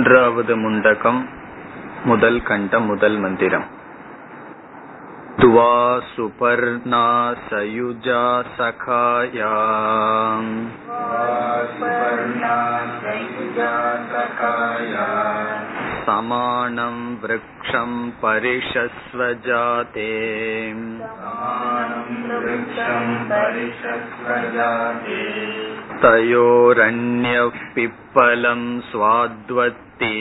மூன்றாவது முண்டகம் முதல் கண்ட முதல் மந்திரம். துவா சுபர்ணா சயுஜா சகாயா சமானம் விரக்ஷம் பரிஷஸ்வஜாதே. तयोरन्यः पिप्पलम् स्वाद्वत्ति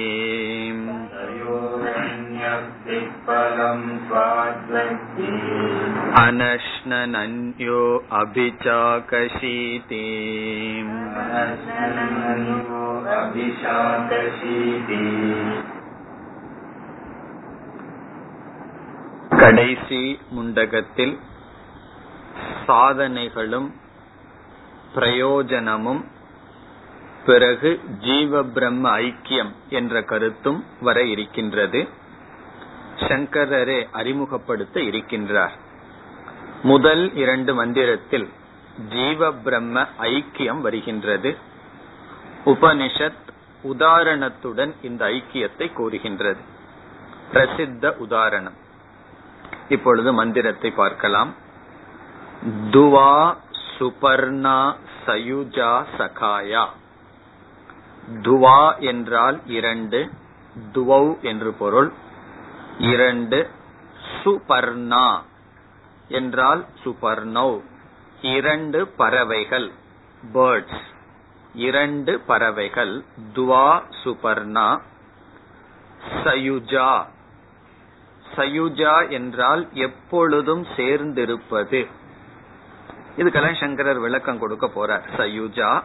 अनश्ननन्यो अभिचाकशीति கடைசி முண்டகத்தில் சாதனைகளும் பிரயோஜனமும் பிறகு ஜீவ பிரம்ம ஐக்கியம் என்ற கருத்தும் வர இருக்கின்றது. சங்கரரே அறிமுகப்படுத்த இருக்கின்றார். முதல் இரண்டு மந்திரத்தில் ஜீவ பிரம்ம ஐக்கியம் வருகின்றது. உபனிஷத் உதாரணத்துடன் இந்த ஐக்கியத்தை கூறுகின்றது. பிரசித்த உதாரணம். இப்பொழுது மந்திரத்தை பார்க்கலாம். துவா சுபர்ணா சயுஜா சகாயா. துவா என்றால் இரண்டு துவௌ என்று பொருள். இரண்டு சுபர்ணா என்றால் சுபர்ணௌ. இரண்டு பறவைகள் பேர்ட்ஸ். இரண்டு பறவைகள் துவா சுபர்ணா சயுஜா. சயுஜா என்றால் எப்பொழுதும் சேர்ந்திருப்பது. இதுக்கெல்லாம் சங்கரர் விளக்கம் கொடுக்க போறார். சயுஜா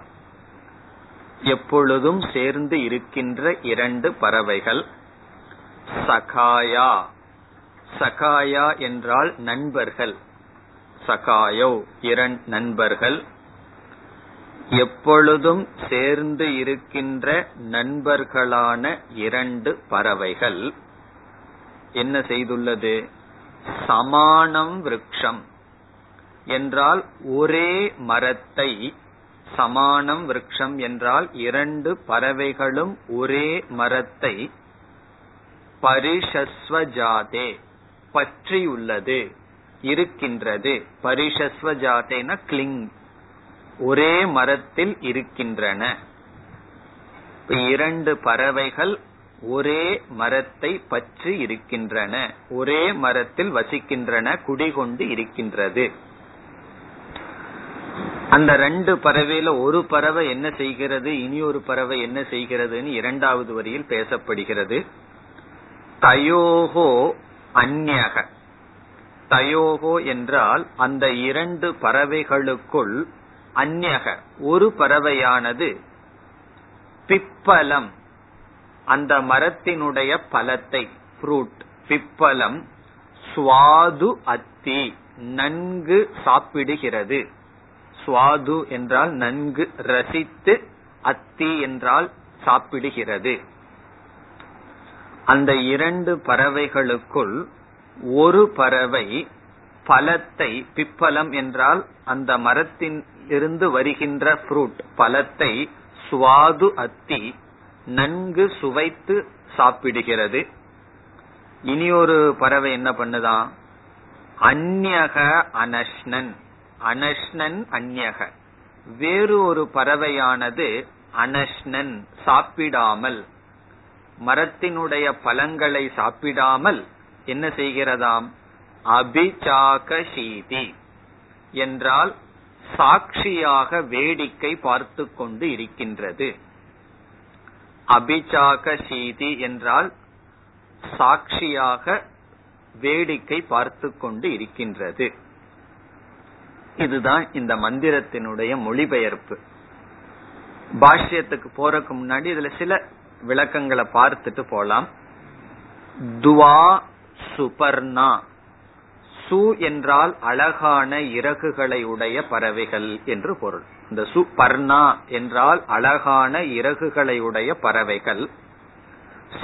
எப்பொழுதும் சேர்ந்து இருக்கின்ற இரண்டு பறவைகள் சகாயா. சகாயா என்றால் நண்பர்கள். சகாயோ இரண் நண்பர்கள். எப்பொழுதும் சேர்ந்து இருக்கின்ற நண்பர்களான இரண்டு பறவைகள். என்ன செய்துள்ளது? சமானம் விரக்ஷம். என்றால் ஒரே மரத்தை சமானம் விரக்ஷம் என்றால் இரண்டு பறவைகளும் ஒரே மரத்தை பரிஷஸ்வஜாதே பற்றியுள்ளது இருக்கின்றது. பரிஷஸ்வஜாதேன கிளிங். ஒரே மரத்தில் இருக்கின்றன. இரண்டு பறவைகள் ஒரே மரத்தை பற்றி இருக்கின்றன. ஒரே மரத்தில் வசிக்கின்றன குடிகொண்டு இருக்கின்றது. அந்த ரெண்டு பறவையில ஒரு பறவை என்ன செய்கிறது இனி ஒரு பறவை என்ன செய்கிறதுன்னு இரண்டாவது வரியில் பேசப்படுகிறது. தயோகோ அந்நக. தயோகோ என்றால் அந்த இரண்டு பறவைகளுக்குள் அந்நக. ஒரு பறவையானது பிப்பலம். அந்த மரத்தினுடைய பழத்தை ஃப்ரூட் பிப்பலம் சுவாது அத்தி நன்கு சாப்பிடுகிறது. சுவாது என்றால் நன்கு ரசித்து அத்தி என்றால் சாப்பிடுகிறது. அந்த இரண்டு பறவைகளுக்குள் ஒரு பறவை பழத்தை பிப்பலம் என்றால் அந்த மரத்தின் இருந்து வருகின்ற ஃப்ரூட் பழத்தை சுவாது அத்தி நன்கு சுவைத்து சாப்பிடுகிறது. இனி ஒரு பறவை என்ன பண்ணுதான் அந்நக அனஷ்ணன். அனஷ்ணன் அந்யக வேறு ஒரு பறவையானது அனஷ்ணன் சாப்பிடாமல். மரத்தினுடைய பழங்களை சாப்பிடாமல் என்ன செய்கிறதாம்? அபிச்சாகசீதி என்றால் சாட்சியாக வேடிக்கை பார்த்து கொண்டு இருக்கின்றது. அபிச்சாகசீதி என்றால் சாட்சியாக வேடிக்கை பார்த்து கொண்டு இருக்கின்றது. இதுதான் இந்த மந்திரத்தினுடைய மொழிபெயர்ப்பு. பாஷ்யத்துக்கு போறதுக்கு முன்னாடி இதுல சில விளக்கங்களை பார்த்துட்டு போலாம். துவா சுபர்ணா. சு என்றால் அழகான இறகுகளை உடைய பறவைகள் என்று பொருள். இந்த சு பர்ணா என்றால் அழகான இறகுகளை உடைய பறவைகள்.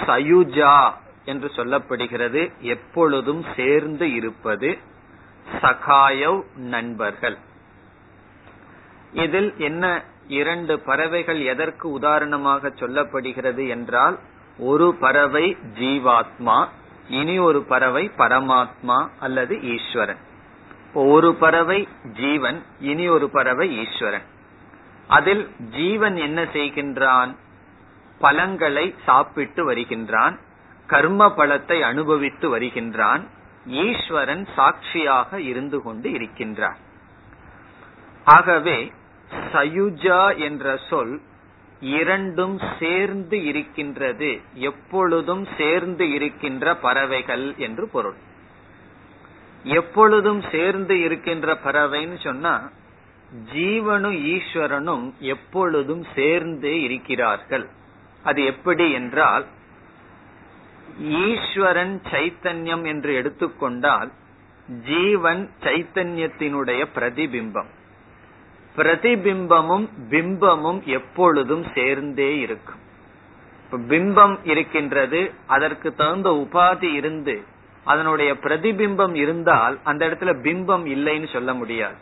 சயுஜா என்று சொல்லப்படுகிறது. எப்பொழுதும் சேர்ந்து இருப்பது சகாயவ் நண்பர்கள். இதில் என்ன இரண்டு பறவைகள் எதற்கு உதாரணமாக சொல்லப்படுகிறது என்றால் ஒரு பறவை ஜீவாத்மா இனி ஒரு பறவை பரமாத்மா அல்லது ஈஸ்வரன். ஒரு பறவை ஜீவன் இனி ஒரு பறவை ஈஸ்வரன். அதில் ஜீவன் என்ன செய்கின்றான்? பலங்களை சாப்பிட்டு வருகின்றான் கர்ம பலத்தை அனுபவித்து வருகின்றான் ஈஸ்வரன் சாட்சியாக இருந்து கொண்டு இருக்கின்றார். ஆகவே சயுஜா என்ற சொல் இரண்டும் சேர்ந்து இருக்கின்றது எப்பொழுதும் சேர்ந்து இருக்கின்ற பறவைகள் என்று பொருள். எப்பொழுதும் சேர்ந்து இருக்கின்ற பறவைன்னு சொன்னா ஜீவனும் ஈஸ்வரனும் எப்பொழுதும் சேர்ந்தே இருக்கிறார்கள். அது எப்படி என்றால் ஈஸ்வரன் சைத்தன்யம் என்று எடுத்துக்கொண்டால் ஜீவன் சைத்தன்யத்தினுடைய பிரதிபிம்பம். பிரதிபிம்பமும் பிம்பமும் எப்பொழுதும் சேர்ந்தே இருக்கும். பிம்பம் இருக்கின்றது அதற்கு தகுந்த உபாதி இருந்து அதனுடைய பிரதிபிம்பம் இருந்தால் அந்த இடத்துல பிம்பம் இல்லைன்னு சொல்ல முடியாது.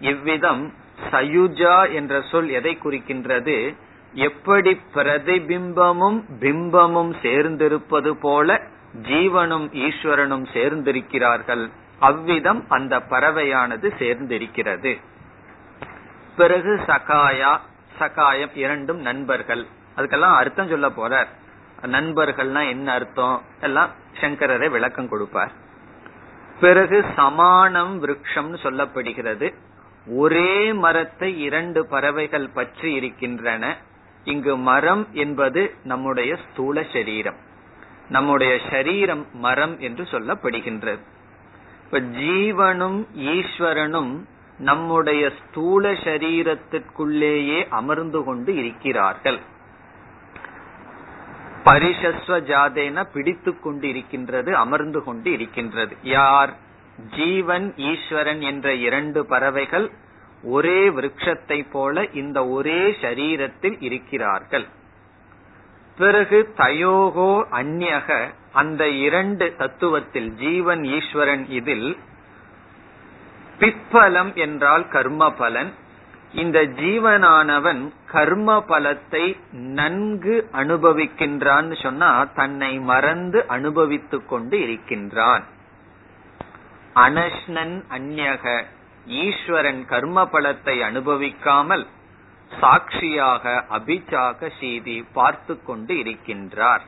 இவ்விதம் சயுஜா என்ற சொல் எதை குறிக்கின்றது? எப்படி பிரதிபிம்பமும் பிம்பமும் சேர்ந்திருப்பது போல ஜீவனும் ஈஸ்வரனும் சேர்ந்திருக்கிறார்கள் அவ்விதம் அந்த பறவையானது சேர்ந்திருக்கிறது. பிறகு சகாயா சகாயம் இரண்டும் நண்பர்கள். அதுக்கெல்லாம் அர்த்தம் சொல்ல போறார். நண்பர்கள்னா என்ன அர்த்தம்? எல்லாம் சங்கரரை விளக்கம் கொடுப்பார். பிறகு சமானம் விருட்சம்னு சொல்லப்படுகிறது. ஒரே மரத்தை இரண்டு பறவைகள் பற்றி இருக்கின்றன. இங்கு மரம் என்பது நம்முடைய ஸ்தூல சரீரம். நம்முடைய சரீரம் மரம் என்று சொல்லப்படுகின்றது. இப்ப ஜீவனும் ஈஸ்வரனும் நம்முடைய ஸ்தூல சரீரத்திற்குள்ளேயே அமர்ந்து கொண்டு இருக்கிறார்கள். பரிசஸ்வ ஜாதேன பிடித்து கொண்டு இருக்கின்றது அமர்ந்து கொண்டு இருக்கின்றது. யார்? ஜீவன் ஈஸ்வரன் என்ற இரண்டு பறவைகள் ஒரே விரக்ஷத்தை போல இந்த ஒரே சரீரத்தில் இருக்கிறார்கள். பிறகு தயோகோ அந்நக அந்த இரண்டு தத்துவத்தில் ஜீவன் ஈஸ்வரன் இதில் பிற்பலம் என்றால் கர்ம பலன் இந்த ஜீவனானவன் கர்ம பலத்தை நன்கு அனுபவிக்கின்றான்னு சொன்னா தன்னை மறந்து அனுபவித்துக் கொண்டு இருக்கின்றான். அனஷ்ணன் அந்யக ஈஸ்வரன் கர்ம பலத்தை அனுபவிக்காமல் சாட்சியாக அபிச்சாக செய்தி பார்த்து கொண்டு இருக்கின்றார்.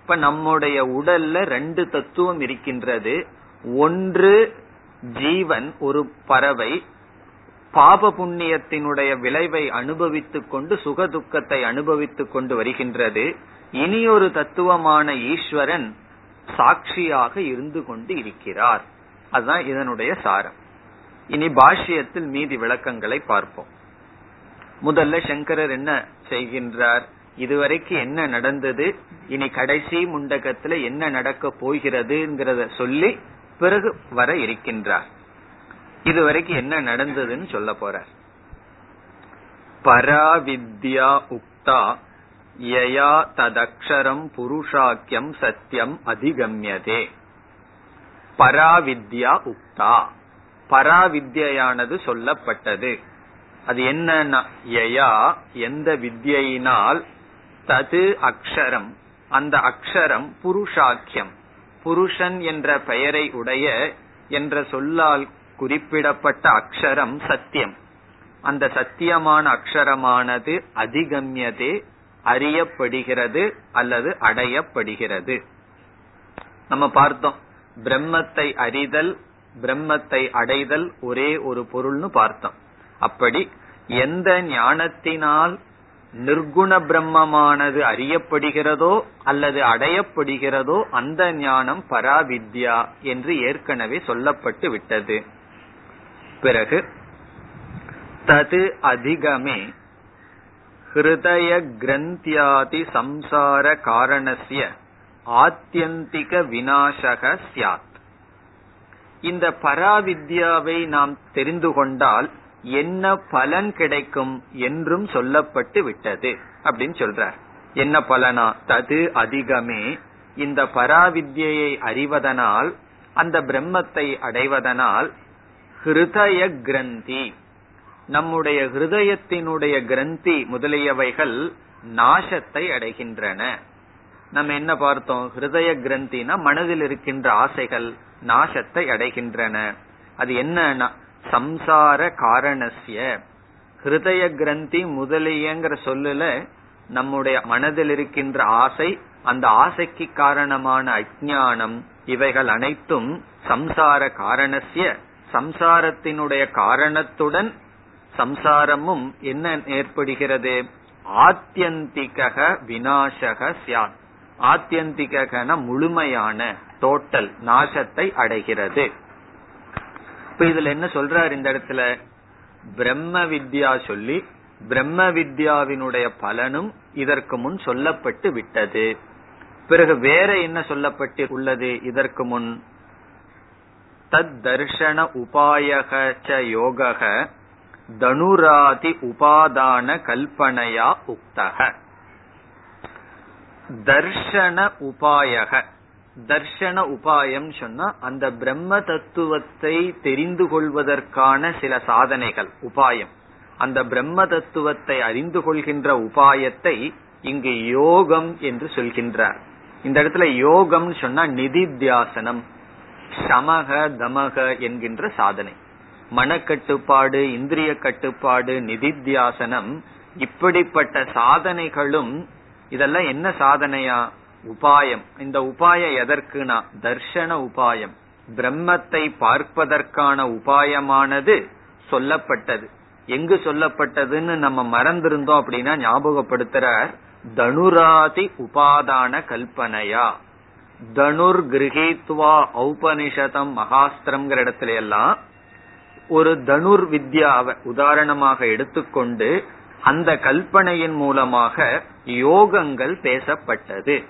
இப்ப நம்முடைய உடல்ல ரெண்டு தத்துவம் இருக்கின்றது. ஒன்று ஜீவன் ஒரு பறவை. பாப புண்ணியத்தினுடைய விளைவை அனுபவித்துக் கொண்டு சுக துக்கத்தை அனுபவித்துக் கொண்டு வருகின்றது. இனி ஒரு தத்துவமான ஈஸ்வரன் சாட்சியாக இருந்து கொண்டு இருக்கிறார். அதுதான் இதனுடைய சாரம். இனி பாஷ்யத்தில் மீதி விளக்கங்களை பார்ப்போம். முதல்ல சங்கரர் என்ன செய்கின்றார்? இதுவரைக்கும் என்ன நடந்தது? இனி கடைசி முண்டகத்துல என்ன நடக்க போகிறதுங்கிறத சொல்லி பிறகு வர இருக்கின்றார். இதுவரைக்கும் என்ன நடந்ததுன்னு சொல்ல போறார். பராவித்யா உக்தா யயா ததக்ஷரம் புருஷாக்கியம் சத்தியம் அதிகம்யதே. பராவித்யா உக்தா. பராவித்யானது சொல்லப்பட்டது. அது என்னன்னா யயா எந்த வித்யினால் தது அக்ஷரம். அந்த அக்ஷரம் புருஷாக்கியம். புருஷன் என்ற பெயரை உடைய என்ற சொல்லால் குறிப்பிடப்பட்ட அக்ஷரம் சத்தியம். அந்த சத்தியமான அக்ஷரமானது அதிகம்யதே அறியப்படுகிறது அல்லது அடையப்படுகிறது. நம்ம பார்த்தோம் பிரம்மத்தை அறிதல் பிரம்மத்தை அடைதல் ஒரே ஒரு பொருள்னு பார்த்தோம். அப்படி எந்த ஞானத்தினால் நிர்குண பிரம்மமானது அறியப்படுகிறதோ அல்லது அடையப்படுகிறதோ அந்த ஞானம் பராவித்யா என்று ஏற்கனவே சொல்லப்பட்டு விட்டது. பிறகு தது அதிகமே ஹிருதய கிரந்தியாதி சம்சார காரணசிய ஆத்தியந்திக வினாசக சியாத் இந்த பராவித்யாவை நாம் தெரிந்து கொண்டால் என்ன பலன் கிடைக்கும் என்றும் சொல்லப்பட்டு விட்டது அப்படின்னு சொல்றார். என்ன பலனா? தது அதிகமே. இந்த பராவித்யை அறிவதனால் அந்த பிரம்மத்தை அடைவதனால் ஹிருதய கிரந்தி. நம்முடைய ஹிருதயத்தினுடைய கிரந்தி முதலியவைகள் நாசத்தை அடைகின்றன. நம்ம என்ன பார்த்தோம்? ஹிருதய கிரந்தினா மனதில் இருக்கின்ற ஆசைகள் நாசத்தை அடைகின்றன. அது என்ன சம்சார காரணசிய ஹிருதய கிரந்தி முதலியங்கிற சொல்லுல நம்முடைய மனதில் இருக்கின்ற ஆசை அந்த ஆசைக்கு காரணமான அஜானம் இவைகள் அனைத்தும் சம்சார காரணசிய சம்சாரத்தினுடைய காரணத்துடன் சம்சாரமும் என்ன ஏற்படுகிறது? ஆத்தியந்திக வினாசக சியாத் ஆத்தியந்திகன முழுமையான டோட்டல் நாசத்தை அடைகிறது. இப்ப இதுல என்ன சொல்றாரு இந்த இடத்துல? பிரம்ம வித்யா சொல்லி பிரம்ம வித்யாவினுடைய பலனும் இதற்கு முன் சொல்லப்பட்டு விட்டது. பிறகு வேற என்ன சொல்லப்பட்டு உள்ளது இதற்கு முன்? தத் தர்ஷன உபாயக யோக தனுராதி உபாதான கல்பனையா உக்தக. தர்ஷன உபாயக. தர்ஷன உபாயம் சொன்னா அந்த பிரம்ம தத்துவத்தை தெரிந்து கொள்வதற்கான சில சாதனைகள் உபாயம். அந்த பிரம்ம தத்துவத்தை அறிந்து கொள்கின்ற உபாயத்தை இங்கு யோகம் என்று சொல்கின்றார். இந்த இடத்துல யோகம் சொன்னா நிதித்தியாசனம் சமக தமக என்கின்ற சாதனை. மனக்கட்டுப்பாடு இந்திரிய கட்டுப்பாடு நிதித்தியாசனம் இப்படிப்பட்ட சாதனைகளும் இதெல்லாம் என்ன சாதனையா? உபாயம். இந்த உபாயம் எதற்குனா? தர்ஷன உபாயம். பிரம்மத்தை பார்ப்பதற்கான உபாயமானது சொல்லப்பட்டது. எங்கு சொல்லப்பட்டதுன்னு நம்ம மறந்திருந்தோம் அப்படின்னா ஞாபகப்படுத்துற தனுராதி உபாதான கல்பனையா. தனுர் கிரகித்வா ஔபனிஷதம் மகாஸ்திரம்ங்கிற இடத்துல எல்லாம் ஒரு தனுர் வித்யாவை உதாரணமாக எடுத்துக்கொண்டு அந்த கல்பனையின் மூலமாக யோகங்கள் பேசப்பட்டது.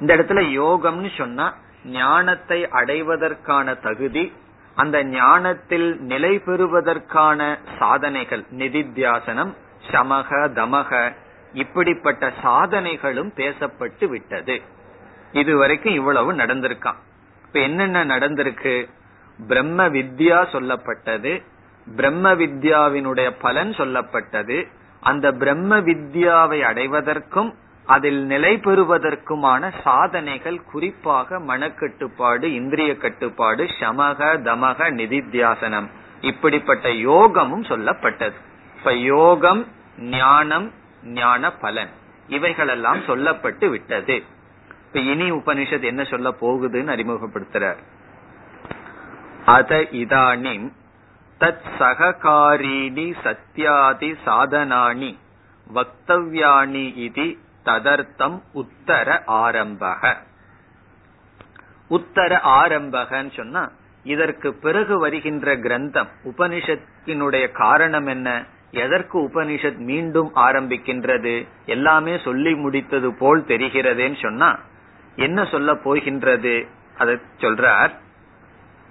இந்த இடத்துல யோகம்னு சொன்னா ஞானத்தை அடைவதற்கான தகுதி அந்த ஞானத்தில் நிலை பெறுவதற்கான சாதனைகள் நிதித்தியாசனம் சமக தமக இப்படிப்பட்ட சாதனைகளும் பேசப்பட்டு விட்டது. இதுவரைக்கும் இவ்வளவு நடந்திருக்கான். இப்ப என்னென்ன நடந்திருக்கு? பிரம்ம வித்யா சொல்லப்பட்டது. பிரம்ம வித்யாவினுடைய பலன் சொல்லப்பட்டது. அந்த பிரம்ம வித்யாவை அடைவதற்கும் அதில் நிலை பெறுவதற்குமான சாதனைகள் குறிப்பாக மனக்கட்டுப்பாடு இந்திரிய கட்டுப்பாடு சமக தமக நிதித்தியாசனம். இப்படிப்பட்ட யோகமும் சொல்லப்பட்டது. இப்ப யோகம் ஞானம் ஞான பலன். இவைகளெல்லாம் சொல்லப்பட்டு விட்டது. இப்ப இனி உபனிஷத் என்ன சொல்ல போகுதுன்னு அறிமுகப்படுத்துறார். அத இதானிம் தத் சககாரீணி சத்யாதி சாதனானி வக்தவ்யாணி இது ததர்த்தம் உத்தர ஆரம்பக உத்தர ஆரம்பகன்னு சொன்னா இதற்கு பிறகு வருகின்ற கிரந்தம் உபனிஷத்தினுடைய காரணம் என்ன எதற்கு உபனிஷத் மீண்டும் ஆரம்பிக்கின்றது எல்லாமே சொல்லி முடித்தது போல் தெரிகிறதேன்னு சொன்னா என்ன சொல்ல போகின்றது அதை சொல்றார்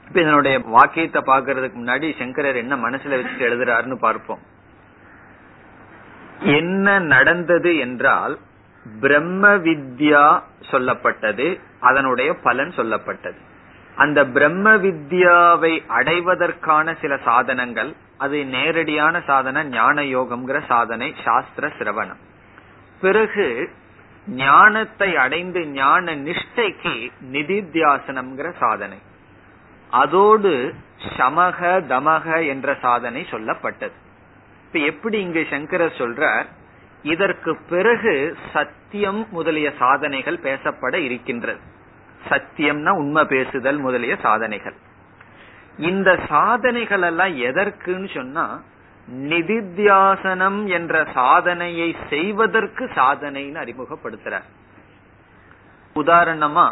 இப்ப இதனுடைய வாக்கியத்தை பாக்குறதுக்கு முன்னாடி சங்கரர் என்ன மனசுல வச்சுட்டு எழுதுறாருன்னு பார்ப்போம். என்ன நடந்தது என்றால் பிரம்ம வித்யா சொல்லப்பட்டது அதனுடைய பலன் சொல்லப்பட்டது. அந்த பிரம்ம வித்யாவை அடைவதற்கான சில சாதனங்கள் அது நேரடியான சாதனை ஞான யோகம்ங்கிற சாதனை சாஸ்திர சிரவணம். பிறகு ஞானத்தை அடைந்து ஞான நிஷ்டைக்கு நிதித்தியாசனம்ங்கிற சாதனை. அதோடு சமக தமக என்ற சாதனை சொல்லப்பட்டது. இப்ப எப்படி இங்கு சங்கரர் சொல்றார்? இதற்கு பிறகு சத்தியம் முதலிய சாதனைகள் பேசப்பட இருக்கின்றது. சத்தியம்னா உண்மை பேசுதல் முதலிய சாதனைகள். இந்த சாதனைகள் எல்லாம் எதற்குன்னு சொன்னா நிதித்தியாசனம் என்ற சாதனையை செய்வதற்கு சாதனைன்னு அறிமுகப்படுத்துறார். உதாரணமா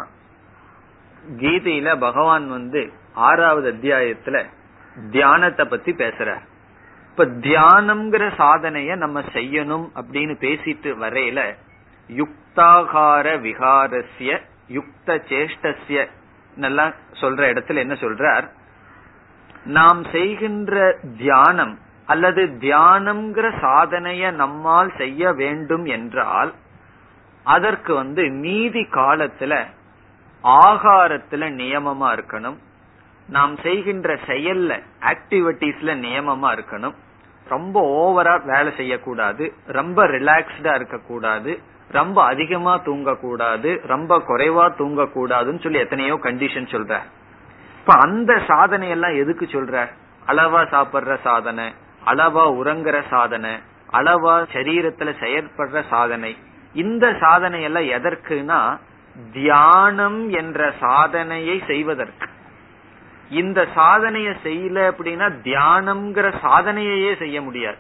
கீதையில பகவான் வந்து ஆறாவது அத்தியாயத்துல தியானத்தை பத்தி பேசுறார். இப்ப தியானம்ங்கிற சாதனைய நம்ம செய்யணும் அப்படின்னு பேசிட்டு வரையில யுக்தாகார விகாரஸ்ய யுக்த சேஷ்டசிய நல்லா சொல்ற இடத்துல என்ன சொல்றார்? நாம் செய்கின்ற தியானம் அல்லது தியானம்ங்கிற சாதனைய நம்மால் செய்ய வேண்டும் என்றால் அதற்கு வந்து மீதி காலத்துல ஆகாரத்துல நியமமா இருக்கணும். நாம் செய்கின்ற செயல்ல ஆக்டிவிட்டிஸ்ல நியமமா இருக்கணும். ரொம்ப ஓவரா வேலை செய்யக்கூடாது. ரொம்ப ரிலாக்ஸ்டா இருக்கக்கூடாது. ரொம்ப அதிகமா தூங்கக்கூடாது. ரொம்ப குறைவா தூங்கக்கூடாதுன்னு சொல்லி எத்தனையோ கண்டிஷன் சொல்ற. இப்ப அந்த சாதனை எல்லாம் எதுக்கு சொல்ற? அளவா சாப்பிடுற சாதனை அளவா உறங்குற சாதனை அளவா சரீரத்துல செயற்படுற சாதனை. இந்த சாதனை எல்லாம் எதற்குனா தியானம் என்ற சாதனையை செய்வதற்கு. இந்த சாதனையை செய்யல அப்படின்னா தியானம்ங்கிற சாதனையே செய்ய முடியாது.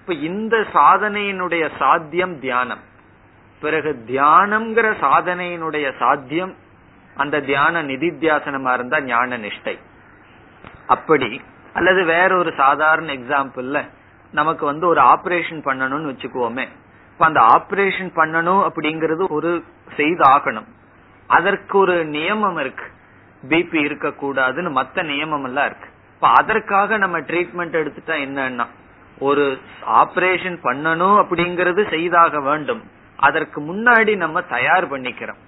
இப்ப இந்த சாதனையினுடைய சாத்தியம் தியானம். பிறகு தியானம்ங்கிற சாதனையினுடைய சாத்தியம் அந்த தியான நிதித்தியாசனமா இருந்தா ஞான நிஷ்டை. அப்படி அல்லது வேற ஒரு சாதாரண எக்ஸாம்பிள்ல நமக்கு வந்து ஒரு ஆபரேஷன் பண்ணணும்னு வச்சுக்குவோமே. இப்ப அந்த ஆபரேஷன் பண்ணணும் அப்படிங்கறது ஒரு செய்தாகணும். அதற்கு ஒரு நியமம் இருக்கு. பிபி இருக்க கூடாதுன்னு மத்த நியமம் எல்லாம் இருக்கு. இப்ப அதற்காக நம்ம ட்ரீட்மெண்ட் எடுத்துட்டா என்னன்னா ஒரு ஆபரேஷன் பண்ணணும் அப்படிங்கறது செய்தாக வேண்டும். அதற்கு முன்னாடி நம்ம தயார் பண்ணிக்கிறோம்.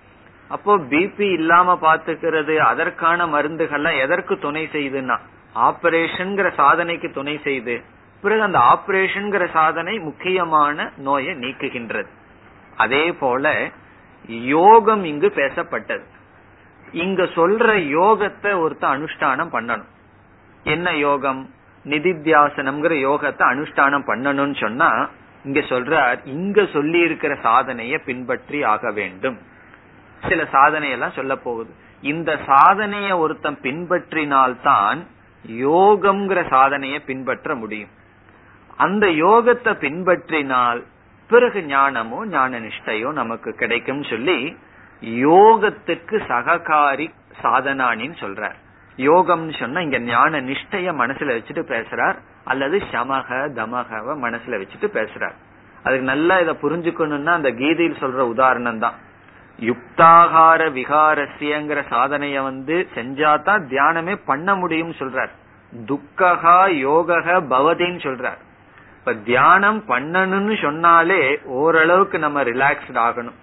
அப்போ பிபி இல்லாம பாத்துக்கிறது அதற்கான மருந்துகள்லாம் எதற்கு துணை செய்யுதுன்னா ஆபரேஷன்ங்கிற சாதனைக்கு துணை செய்து பிறகு அந்த ஆபரேஷன்ங்கிற சாதனை முக்கியமான நோயை நீக்குகின்றது. அதே போல யோகம் இங்கு பேசப்பட்டது. இங்க சொல்ற யோகத்தை ஒருத்த அனுஷ்டானம் பண்ணணும். என்ன யோகம்? நிதித்தியாசனம்ங்கிற யோகத்தை அனுஷ்டானம் பண்ணணும்னு சொன்னா இங்க சொல்றார் இங்க சொல்லி இருக்கிற சாதனைய பின்பற்றி ஆக வேண்டும். சில சாதனையெல்லாம் சொல்ல போகுது. இந்த சாதனைய ஒருத்தன் பின்பற்றினால்தான் யோகம்ங்கிற சாதனைய பின்பற்ற முடியும். அந்த யோகத்தை பின்பற்றினால் பிறகு ஞானமோ ஞான நிஷ்டையோ நமக்கு கிடைக்கும் சொல்லி யோகத்துக்கு சககாரி சாதனானின்னு சொல்றார். யோகம்னு சொன்னா இங்க ஞான நிஷ்டைய மனசுல வச்சுட்டு பேசுறார் அல்லது சமக தமகவ மனசுல வச்சுட்டு பேசுறார். அதுக்கு நல்லா இத புரிஞ்சுக்கணும்னா அந்த கீதையில் சொல்ற உதாரணம் தான். யுக்தாகார விகாரசியங்கிற சாதனைய வந்து செஞ்சாதான் தியானமே பண்ண முடியும் சொல்றார். துக்ககா யோகக பவதின்னு சொல்றார். இப்ப தியானம் பண்ணணும்னு சொன்னாலே ஓரளவுக்கு நம்ம ரிலாக்ஸ்ட் ஆகணும்.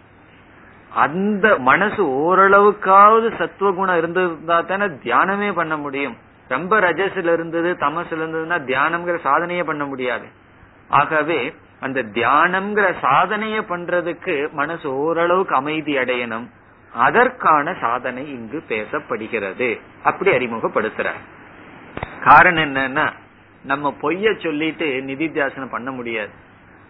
அந்த மனசு ஓரளவுக்காவது சத்துவகுணம் இருந்திருந்தா தானே தியானமே பண்ண முடியும். ரொம்ப ரஜஸ்ல இருந்தது தமசுல இருந்ததுன்னா தியானம்ங்கிற சாதனையே பண்ண முடியாது. ஆகவே அந்த தியானம்ங்கிற சாதனைய பண்றதுக்கு மனசு ஓரளவுக்கு அமைதி அடையணும். அதற்கான சாதனை இங்கு பேசப்படுகிறது. அப்படி அறிமுகப்படுத்துற காரணம் என்னன்னா நம்ம பொய்ய சொல்லிட்டு நிதித்தியாசனம் பண்ண முடியாது.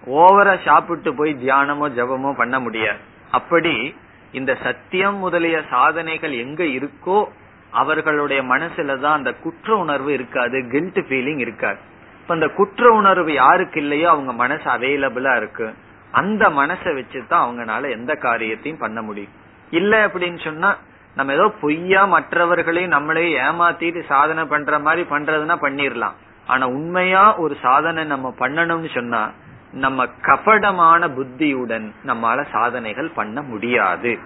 ஓவரா சாப்பிட்டு போய் தியானமோ ஜபமோ பண்ண முடியாது. அப்படி இந்த சத்தியம் முதலிய சாதனைகள் எங்க இருக்கோ அவர்களுடைய மனசுல தான் அந்த குற்ற உணர்வு இருக்காது கில்ட் ஃபீலிங் இருக்காது. இப்ப அந்த குற்ற உணர்வு யாருக்கு இல்லையோ அவங்க மனசு அவைலபிளா இருக்கு. அந்த மனசை வச்சுதான் அவங்கனால எந்த காரியத்தையும் பண்ண முடியும். இல்ல அப்படின்னு சொன்னா நம்ம ஏதோ பொய்யா மற்றவர்களையும் நம்மளையும் ஏமாத்திட்டு சாதனை பண்ற மாதிரி பண்றதுன்னா பண்ணிடலாம் ஆனா உண்மையா ஒரு சாதனை நம்ம பண்ணணும்னு சொன்னா நம்ம கபடமான புத்தியுடன் நம்மால சாதனைகள் பண்ண முடியாது.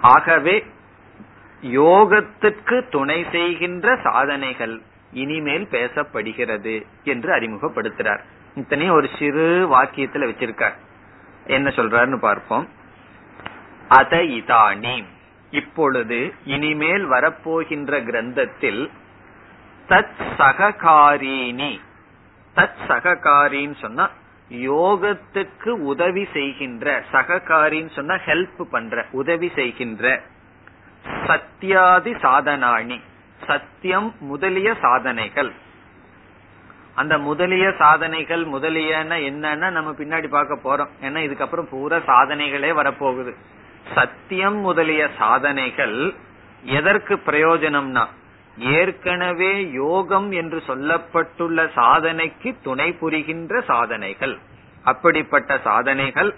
ஆகவே யோகத்திற்கு துணை செய்கின்ற சாதனைகள் இனிமேல் பேசப்படுகிறது என்று அறிமுகப்படுத்துறார். இத்தனை ஒரு சிறு வாக்கியத்துல வச்சிருக்கார். என்ன சொல்றாருன்னு பார்ப்போம். அத இதானி. இப்பொழுது இனிமேல் வரப்போகின்ற கிரந்தத்தில் தத் சககாரிணி தத் சககாரின்னு சொன்னா யோகத்துக்கு உதவி செய்கின்ற சககாரின்னு சொன்னா ஹெல்ப் பண்ற உதவி செய்கின்ற. சத்தியாதி சாதனாணி. சத்தியம் முதலிய சாதனைகள். அந்த முதலிய சாதனைகள் முதலியன என்னன்னா நம்ம பின்னாடி பார்க்க போறோம். ஏன்னா இதுக்கப்புறம் பூரா சாதனைகளே வரப்போகுது. சத்தியம் முதலிய சாதனைகள் எதற்கு பிரயோஜனம்னா ஏற்கனவே யோகம் என்று சொல்லப்பட்டுள்ள சாதனைக்கு துணை புரிகின்ற சாதனைகள். அப்படிப்பட்ட சாதனைகள்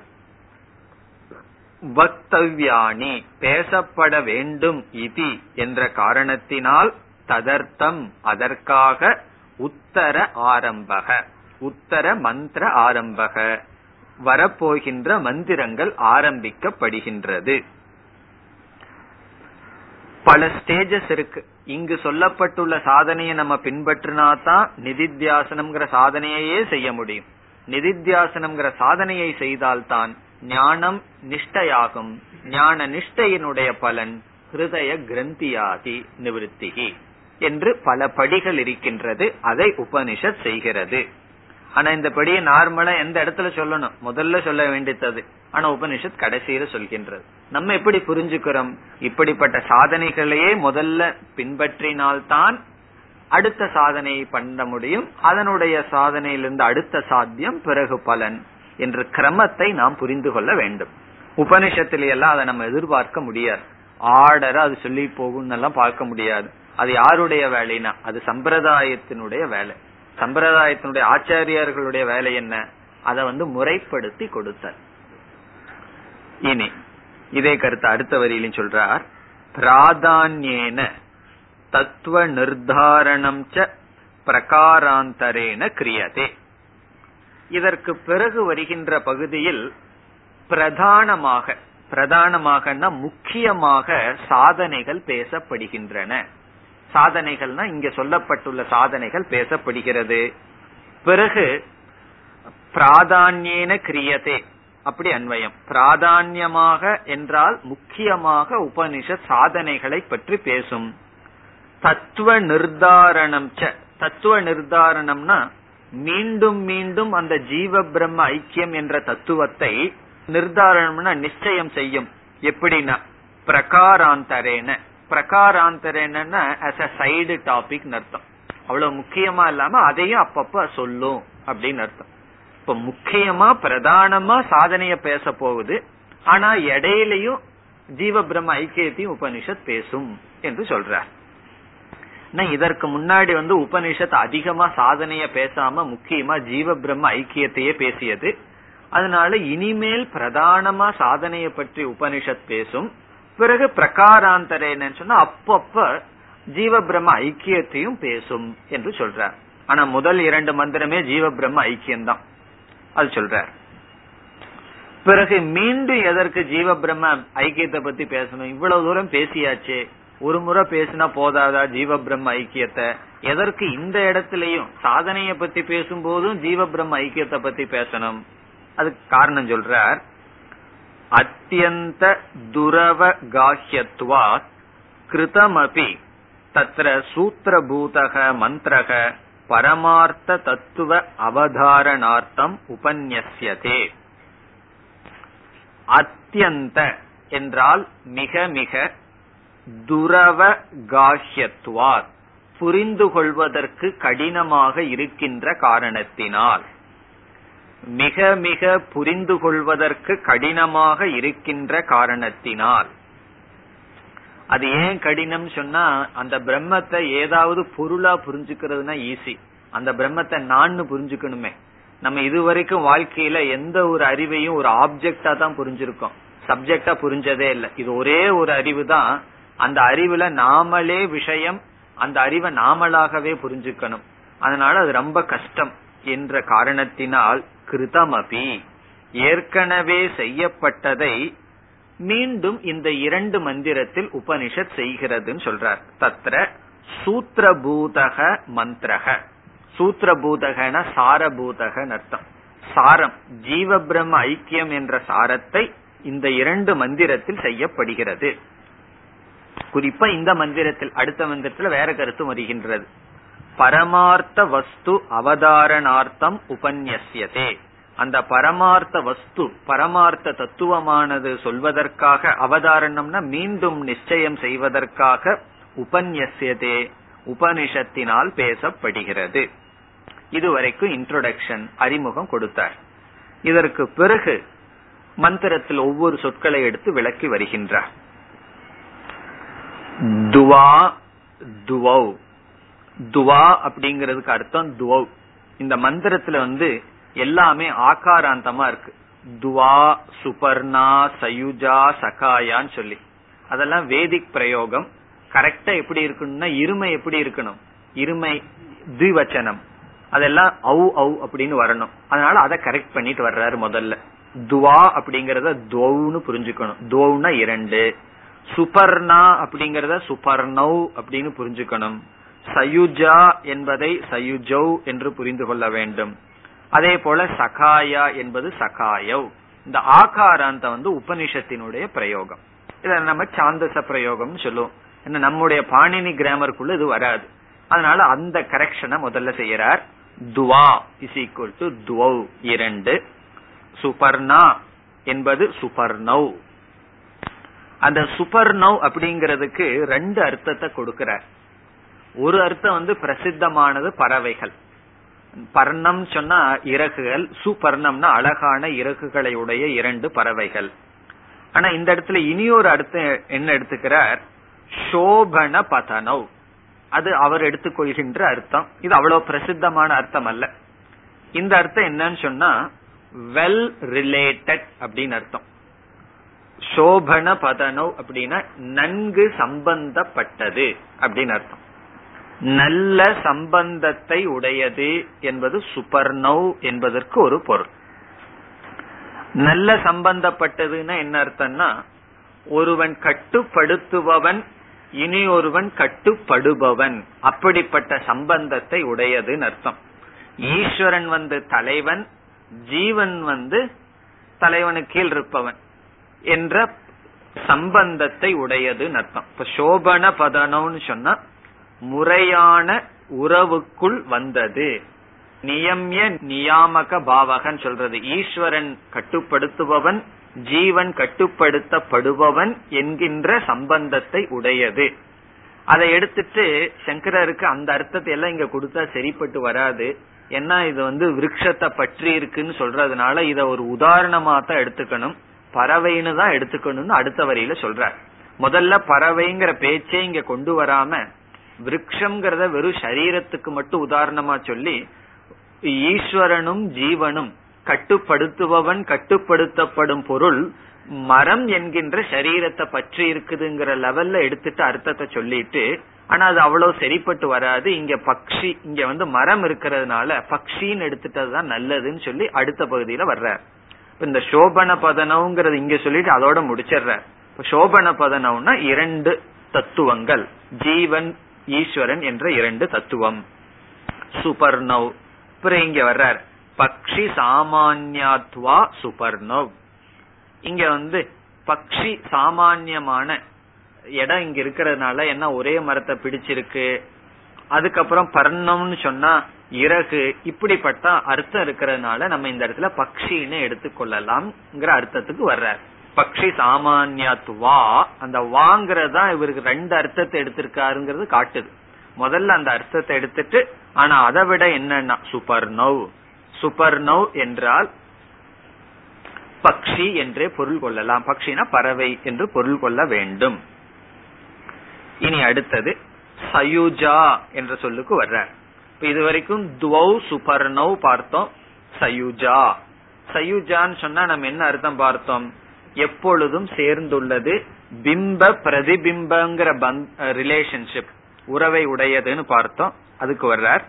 வக்தவ்யானி பேசப்பட வேண்டும் இதி என்ற காரணத்தினால் ததர்த்தம் அதற்காக உத்தர ஆரம்பக உத்தர மந்திர ஆரம்பக வரப்போகின்ற மந்திரங்கள் ஆரம்பிக்கப்படுகின்றது. பல ஸ்டேஜஸ் இருக்கு. இங்கு சொல்லப்பட்டுள்ள சாதனையை நம்ம பின்பற்றினா தான் நிதித்தியாசனம்ங்கிற சாதனையே செய்ய முடியும். நிதித்தியாசனம்ங்கிற சாதனையை செய்தால்தான் ஞானம் நிஷ்டையாகும். ஞான நிஷ்டையினுடைய பலன் ஹிருதய கிரந்தியாகி நிவிருத்திகி என்று பல படிகள் இருக்கின்றது. அதை உபனிஷத் செய்கிறது. ஆனா இந்த படியை நார்மலா எந்த இடத்துல சொல்லணும்? முதல்ல சொல்ல வேண்டியது. ஆனா உபனிஷத் கடைசியில சொல்கின்றது. நம்ம எப்படி புரிஞ்சுக்கிறோம்? இப்படிப்பட்ட சாதனைகளையே முதல்ல பின்பற்றினால்தான் அடுத்த சாதனையை பண்ண முடியும். அதனுடைய சாதனையிலிருந்து அடுத்த சாத்தியம் பிறகு பலன் என்ற கிரமத்தை நாம் புரிந்து கொள்ள வேண்டும். உபனிஷத்தில எல்லாம் அதை நம்ம எதிர்பார்க்க முடியாது. ஆர்டர் அது சொல்லி போகும் எல்லாம் பார்க்க முடியாது. அது யாருடைய வேலைனா அது சம்பிரதாயத்தினுடைய வேலை. சம்பிரதாயத்தினுடைய ஆச்சாரியர்களுடைய வேலை என்ன? அதை வந்து முறைப்படுத்தி கொடுத்தார் இனி இதே கருத்து அடுத்த வரியிலும் சொல்றார். பிராதான்யேன தத்துவ நிர்தாரணம் ச பிரகாராந்தரேன கிரியதே. இதற்கு பிறகு வருகின்ற பகுதியில் பிரதானமாக பிரதானமாகனா முக்கியமாக சாதனைகள் பேசப்படுகின்றன. சாதனைகள்னா இங்க சொல்லப்பட்டுள்ள சாதனைகள் பேசப்படுகிறது. பிறகு பிராதான்யேன கிரியதே. அப்படி அன்வயம். பிராதான்யமாக என்றால் முக்கியமாக உபனிஷ சாதனைகளை பற்றி பேசும். தத்துவ நிர்தாரணம் ச தத்துவ நிர்தாரணம்னா மீண்டும் மீண்டும் அந்த ஜீவ பிரம்ம ஐக்கியம் என்ற தத்துவத்தை நிர்தாரணம்னா நிச்சயம் செய்யும். எப்படின்னா பிரகாராந்தரேன. பிரகாராந்தரேன அஸ் அ சைடு டாபிக் அர்த்தம். அவ்வளவு முக்கியமா இல்லாம அதையும் அப்பப்ப சொல்லும் அப்படின்னு அர்த்தம். இப்ப முக்கியமா பிரதானமா சாதனைய பேச போகுது. ஆனா இடையிலையும் ஜீவ பிரம்ம ஐக்கியத்தையும் உபனிஷத் பேசும் என்று சொல்றார். இதற்கு முன்னாடி வந்து உபனிஷத் அதிகமா சாதனைய பேசாம முக்கியமா ஜீவ பிரம்ம ஐக்கியத்தையே பேசியது. அதனால இனிமேல் பிரதானமா சாதனையை பற்றி உபனிஷத் பேசும். பிறகு பிரகாராந்தரேன்னு சொன்னா அப்பப்ப ஜீவ பிரம்ம ஐக்கியத்தையும் பேசும் என்று சொல்றார். ஆனா முதல் இரண்டு மந்திரமே ஜீவ பிரம்ம ஐக்கியம்தான். அது சொல்றார். பிறகு மீண்டும் எதற்கு ஜீவ பிரம்ம ஐக்கியத்தை பத்தி பேசணும்? இவ்வளவு தூரம் பேசியாச்சு. ஒரு முறை பேசினா போதாதா ஜீவ பிரம்ம ஐக்கியத்தை? எதற்கு இந்த இடத்திலையும் சாதனைய பத்தி பேசும்போதும் ஜீவ பிரம்ம ஐக்கியத்தை பத்தி பேசணும்? அதுக்கு காரணம் சொல்றார். அத்தியந்த துரவ காஹ்யத்வா கிருதமபி தத்ர சூத்திரபூதக மந்திரக பரமார்த்த தத்துவ அவதாரணார்த்தம் உபன்யசியதே அத்தியந்த என்றால் மிக மிக துரவ காஹ்யத்வார் புரிந்து கொள்வதற்கு கடினமாக இருக்கின்ற காரணத்தினால். மிக மிக புரிந்து கொள்வதற்கு கடினமாக இருக்கின்ற காரணத்தினால். அது ஏன் கடினம் சொன்னா அந்த பிரம்மத்தை ஏதாவது பொருளா புரிஞ்சுக்கிறதுனா ஈஸி அந்த பிரம்மத்தை நான் புரிஞ்சுக்கணுமே. நம்ம இதுவரைக்கும் வாழ்க்கையில எந்த ஒரு அறிவையும் ஒரு ஆப்ஜெக்டா தான் புரிஞ்சிருக்கோம். சப்ஜெக்டா புரிஞ்சதே இல்லை. இது ஒரே ஒரு அறிவு தான் அந்த அறிவுல நாமளே விஷயம் அந்த அறிவை நாமளாகவே புரிஞ்சுக்கணும். அதனால அது ரொம்ப கஷ்டம் என்ற காரணத்தினால் கிருதமபி ஏற்கனவே செய்யப்பட்டதை மீண்டும் இந்த இரண்டு மந்திரத்தில் உபனிஷத் செய்கிறதுன்னு சொல்றார். தத்ர சூத்திரபூதக மந்திரக. சூத்திரபூதகன சாரபூதகன் அர்த்தம். சாரம் ஜீவ பிரம்ம ஐக்கியம் என்ற சாரத்தை இந்த இரண்டு மந்திரத்தில் செய்யப்படுகிறது. குறிப்பா இந்த மந்திரத்தில் அடுத்த மந்திரத்தில் வேற கருத்து வருகின்றது. பரமார்த்த வஸ்து அவதாரணார்த்தம் உபன்யசியதே அந்த பரமார்த்த வஸ்து பரமார்த்த தத்துவமானது சொல்வதற்காக அவதாரணம்னா மீண்டும் நிச்சயம் செய்வதற்காக உபன்யசியதே உபனிஷத்தினால் பேசப்படுகிறது. இதுவரைக்கும் இன்ட்ரோடக்ஷன் அறிமுகம் கொடுத்தார். இதற்கு பிறகு மந்திரத்தில் ஒவ்வொரு சொற்களை எடுத்து விளக்கி வருகின்றார். துவா துவௌ. துவா அப்படிங்கிறதுக்கு அர்த்தம் துவௌ. இந்த மந்திரத்துல வந்து எல்லாமே ஆகாராந்தமா இருக்கு. துவா சுபர்ணா சயுஜா சகாயான்னு சொல்லி. அதெல்லாம் வேதிக் பிரயோகம். கரெக்டா எப்படி இருக்கணும்னா இருமை எப்படி இருக்கணும்? இருமை திவச்சனம் அதெல்லாம் அவு அவு அப்படின்னு வரணும். அதனால அதை கரெக்ட் பண்ணிட்டு வர்றாரு முதல்ல. துவா அப்படிங்கறத துவவுன்னு புரிஞ்சுக்கணும். துவனா இரண்டு. சுபர்ணா அப்படிங்கறத சுபர்ணௌ அப்படின்னு புரிஞ்சுக்கணும். சயுஜா என்பதை சயுஜௌ என்று புரிந்து கொள்ள வேண்டும். அதே போல சகாயா என்பது சகாயவ் இந்த ஆகாராந்த வந்து உபனிஷத்தினுடைய பிரயோகம். இத நம்ம சாந்தச பிரயோகம் சொல்லுவோம். என்ன நம்முடைய பாணினி கிராமருக்குள்ள இது வராது. அதனால அந்த கரெக்ஷனை முதல்ல செய்யறார். துவா இஸ் ஈக்குவல் டு துவௌ இரண்டு. சுபர்ணா என்பது சுபர்ணவ் அந்த சுபர்ணவ் அப்படிங்கிறதுக்கு ரெண்டு அர்த்தத்தை கொடுக்கிறார். ஒரு அர்த்தம் வந்து பிரசித்தமானது பறவைகள். பர்ணம் சொன்னா இறகுகள் சுபர்ணம்னா அழகான இறகுகளை உடைய இரண்டு பறவைகள். ஆனா இந்த இடத்துல இனி ஒரு அர்த்தம் என்ன எடுத்துக்கிறார்? சோபன பதனவ் அது அவர் எடுத்துக்கொள்கின்ற அர்த்தம். இது அவ்வளவு பிரசித்தமான அர்த்தம் அல்ல இந்த அர்த்தம் என்னன்னு சொன்னா வெல் ரிலேட்டட் அப்படின்னு அர்த்தம். சோபன பதனவ் அப்படின்னா நன்கு சம்பந்தப்பட்டது அப்படின்னு அர்த்தம். நல்ல சம்பந்தத்தை உடையது என்பது சுபர்ணவ் என்பதற்கு ஒரு பொருள். நல்ல சம்பந்தப்பட்டதுன்னா என்ன அர்த்தம்னா ஒருவன் கட்டுப்படுத்துபவன் இனி ஒருவன் கட்டுப்படுபவன். அப்படிப்பட்ட சம்பந்தத்தை உடையதுன்னு அர்த்தம். ஈஸ்வரன் வந்து தலைவன் ஜீவன் வந்து தலைவனுக்கு கீழ் இருப்பவன் என்ற சம்பந்தத்தை உடையதுன்னு அர்த்தம். இப்ப சோபன பதனம்னு சொன்னா முறையான உறவுக்குள் வந்தது. நியமிய நியாமக பாவகன் சொல்றது. ஈஸ்வரன் கட்டுப்படுத்துபவன் ஜீவன் கட்டுப்படுத்தப்படுபவன் என்கின்ற சம்பந்தத்தை உடையது. அதை எடுத்துட்டு சங்கரருக்கு அந்த அர்த்தத்தை எல்லாம் இங்க கொடுத்தா சரிப்பட்டு வராது. ஏன்னா இது வந்து விருட்சத்தை பற்றி இருக்குன்னு சொல்றதுனால இத ஒரு உதாரணமா தான் எடுத்துக்கணும். பறவைன்னு தான் எடுத்துக்கணும்னு அடுத்த வரியில சொல்றார். முதல்ல பறவைங்கிற பேச்சே இங்க கொண்டு வராம விரக்ஷம்ங்கிறத வெறும் சரீரத்துக்கு மட்டும் உதாரணமா சொல்லி ஈஸ்வரனும் ஜீவனும் கட்டுப்படுத்துபவன் கட்டுப்படுத்தப்படும் பொருள் மரம் என்கின்ற சரீரத்தை பற்றி இருக்குதுங்கிற லெவல்ல எடுத்துட்டு அர்த்தத்தை சொல்லிட்டு ஆனா அது அவ்வளவு சரிப்பட்டு வராது. இங்க பக்ஷி இங்க வந்து மரம் இருக்கிறதுனால பக்ஷின்னு எடுத்துட்டதுதான் நல்லதுன்னு சொல்லி அடுத்த பகுதியில வர்ற இந்த சோபன பதனம்ங்கிறது இங்க சொல்லிட்டு அதோட முடிச்சிடுற சோபன பதனம்னா இரண்டு தத்துவங்கள் ஜீவன் ஈஸ்வரன் என்ற இரண்டு தத்துவம். சுபர்ணவ். அப்புறம் இங்க வர்றார். பக்ஷி சாமான்யாத்வா சுபர்ணவ். இங்க வந்து பக்ஷி சாமான்யமான இடம் இங்க இருக்கிறதுனால என்ன ஒரே மரத்தை பிடிச்சிருக்கு. அதுக்கப்புறம் பர்ணம்னு சொன்னா இறகு. இப்படிப்பட்ட அர்த்தம் இருக்கிறதுனால நம்ம இந்த இடத்துல பக்ஷின்னு எடுத்துக்கொள்ளலாம்ங்கிற அர்த்தத்துக்கு வர்றார். பக்ஷி சாமான்யத்துவா அந்த வாங்கிறதா இவருக்கு ரெண்டு அர்த்தத்தை எடுத்திருக்காருங்கிறது காட்டுது. முதல்ல அந்த அர்த்தத்தை எடுத்துட்டு ஆனா அதை விட என்னன்னா சுபர்ணவ். சுபர்ணவ் என்றால் பக்ஷி என்றே பொருள் கொள்ளலாம். பக்ஷினா பறவை என்று பொருள் கொள்ள வேண்டும். இனி அடுத்தது சயுஜா என்ற சொல்லுக்கு வர்ற இப்ப இதுவரைக்கும் துவௌ சுபர்ணவ் பார்த்தோம் சயுஜா. சயுஜான்னு சொன்னா நம்ம என்ன அர்த்தம் பார்த்தோம்? எப்பொழுதும் சேர்ந்துள்ளது பிம்ப பிரதிபிம்பங்கிற ரிலேஷன்ஷிப் உறவை உடையதுன்னு பார்த்தோம். அதுக்கு வர்றார்.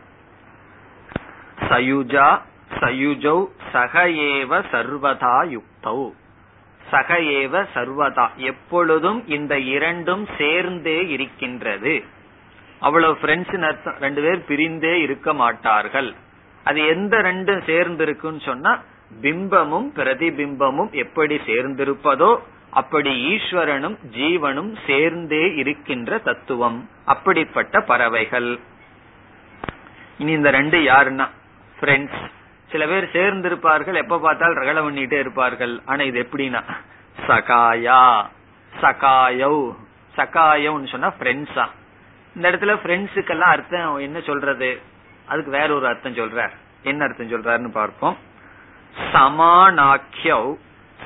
சயுஜா சயுஜௌ சக ஏவ சர்வதா யுக்தௌ. சக ஏவ சர்வதா. எப்பொழுதும் இந்த இரண்டும் சேர்ந்தே இருக்கின்றது. அவ்வளவு ஃப்ரெண்ட்ஸ் ரெண்டு பேர் பிரிந்தே இருக்க மாட்டார்கள். அது எந்த ரெண்டும் சேர்ந்து இருக்குன்னு சொன்னா பிம்பமும் பிரதிபிம்பமும் எப்படி சேர்ந்திருப்பதோ அப்படி ஈஸ்வரனும் ஜீவனும் சேர்ந்தே இருக்கின்ற தத்துவம். அப்படிப்பட்ட பறவைகள். இனி இந்த ரெண்டு யாருன்னா? ஃப்ரெண்ட்ஸ் சில பேர் சேர்ந்து இருப்பார்கள் எப்ப பார்த்தால் ரகல பண்ணிட்டே இருப்பார்கள். ஆனா இது எப்படின்னா? சகாயா சகாயோ. சகாயோன்னு சொன்னா ஃப்ரெண்ட்ஸா இந்த இடத்துல ஃப்ரெண்ட்ஸுக்கெல்லாம் அர்த்தம் என்ன சொல்றது? அதுக்கு வேற ஒரு அர்த்தம் சொல்ற என்ன அர்த்தம் சொல்றாருன்னு பார்ப்போம். சமானாக்கியவ்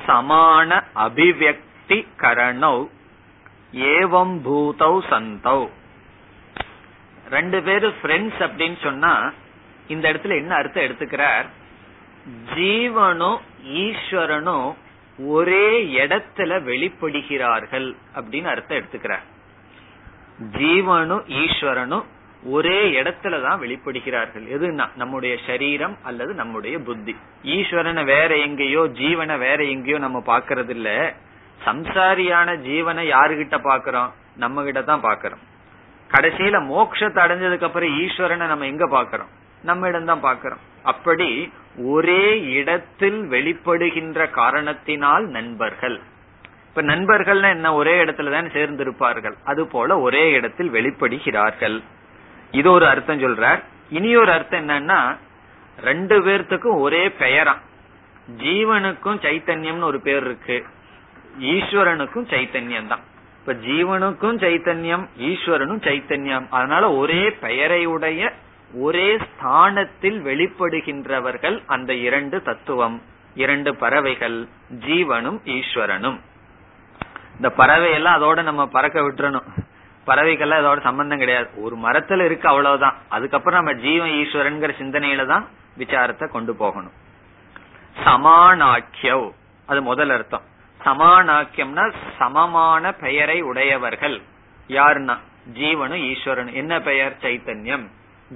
சமான அபிவியக்தி கரணவ் ஏவம் பூதௌ சந்தௌ. ரெண்டு பேரும் ஃப்ரெண்ட்ஸ் அப்படின்னு சொன்னா இந்த இடத்துல என்ன அர்த்தம் எடுத்துக்கிறார்? ஜீவனும் ஈஸ்வரனும் ஒரே இடத்துல வெளிப்படுகிறார்கள் அப்படின்னு அர்த்தம் எடுத்துக்கிறார். ஜீவனும் ஈஸ்வரனும் ஒரே இடத்துல தான் வெளிப்படுகிறார்கள். எதுன்னா நம்முடைய சரீரம் அல்லது நம்முடைய புத்தி. ஈஸ்வரனை வேற எங்கேயோ ஜீவனை வேற எங்கேயோ நம்ம பாக்கறது இல்ல சம்சாரியான ஜீவனை யாருகிட்ட பாக்கிறோம் நம்ம கிட்ட தான் பாக்கிறோம் கடைசியில மோட்சத்தை அடைஞ்சதுக்கு அப்புறம் ஈஸ்வரனை நம்ம எங்க பாக்கிறோம் நம்ம இடம் தான் பாக்கிறோம் அப்படி ஒரே இடத்தில் வெளிப்படுகின்ற காரணத்தினால் நண்பர்கள். இப்ப நண்பர்கள்னா என்ன? ஒரே இடத்துல தான் சேர்ந்திருப்பார்கள். அது போல ஒரே இடத்தில் வெளிப்படுகிறார்கள். இது ஒரு அர்த்தம் சொல்றார். இனி ஒரு அர்த்தம் என்னன்னா ரெண்டு பேர்த்துக்கும் ஒரே பெயரா. ஜீவனுக்கும் சைத்தன்யம்னு ஒரு பேர் இருக்கு. ஈஸ்வரனுக்கும் சைத்தன்யம் தான் இப்ப ஜீவனுக்கும் சைத்தன்யம் ஈஸ்வரனும் சைத்தன்யம். அதனால ஒரே பெயரை உடைய ஒரே ஸ்தானத்தில் வெளிப்படுகின்றவர்கள் அந்த இரண்டு தத்துவம் இரண்டு பறவைகள் ஜீவனும் ஈஸ்வரனும். இந்த பறவை எல்லாம் அதோட நம்ம பறக்க விட்டுறணும். பறவைகள்லாம் இதோட சம்பந்தம் கிடையாது. ஒரு மரத்துல இருக்கு அவ்வளவுதான். அதுக்கப்புறம் நம்ம ஜீவன் ஈஸ்வரன்கிற சிந்தனையில தான் விசாரத்தை கொண்டு போகணும். சமானாக்கியவ். அது முதல் அர்த்தம். சமானாக்கியம்னா சமமான பெயரை உடையவர்கள். யாருன்னா? ஜீவனும் ஈஸ்வரன். என்ன பெயர்? சைத்தன்யம்.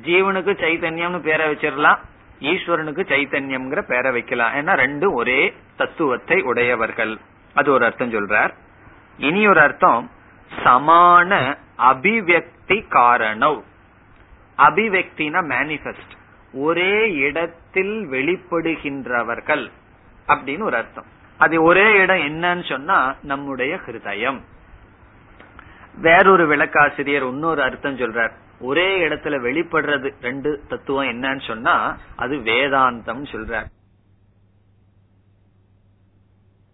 ஜீவனுக்கு சைத்தன்யம்னு பேரை வச்சிடலாம். ஈஸ்வரனுக்கு சைத்தன்யம்ங்கிற பேரை வைக்கலாம். ஏன்னா ரெண்டும் ஒரே தத்துவத்தை உடையவர்கள். அது ஒரு அர்த்தம் சொல்றார். இனி ஒரு அர்த்தம் சமான அபிவியக்தி காரணம். அபிவக்தினா மேனிபெஸ்ட் ஒரே இடத்தில் வெளிப்படுகின்றவர்கள் அப்படின்னு ஒரு அர்த்தம். அது ஒரே இடம் என்னன்னு சொன்னா நம்முடைய ஹிருதயம். வேறொரு விளக்காசிரியர் இன்னொரு அர்த்தம் சொல்றார். ஒரே இடத்துல வெளிப்படுறது ரெண்டு தத்துவம் என்னன்னு சொன்னா அது வேதாந்தம் சொல்றார்.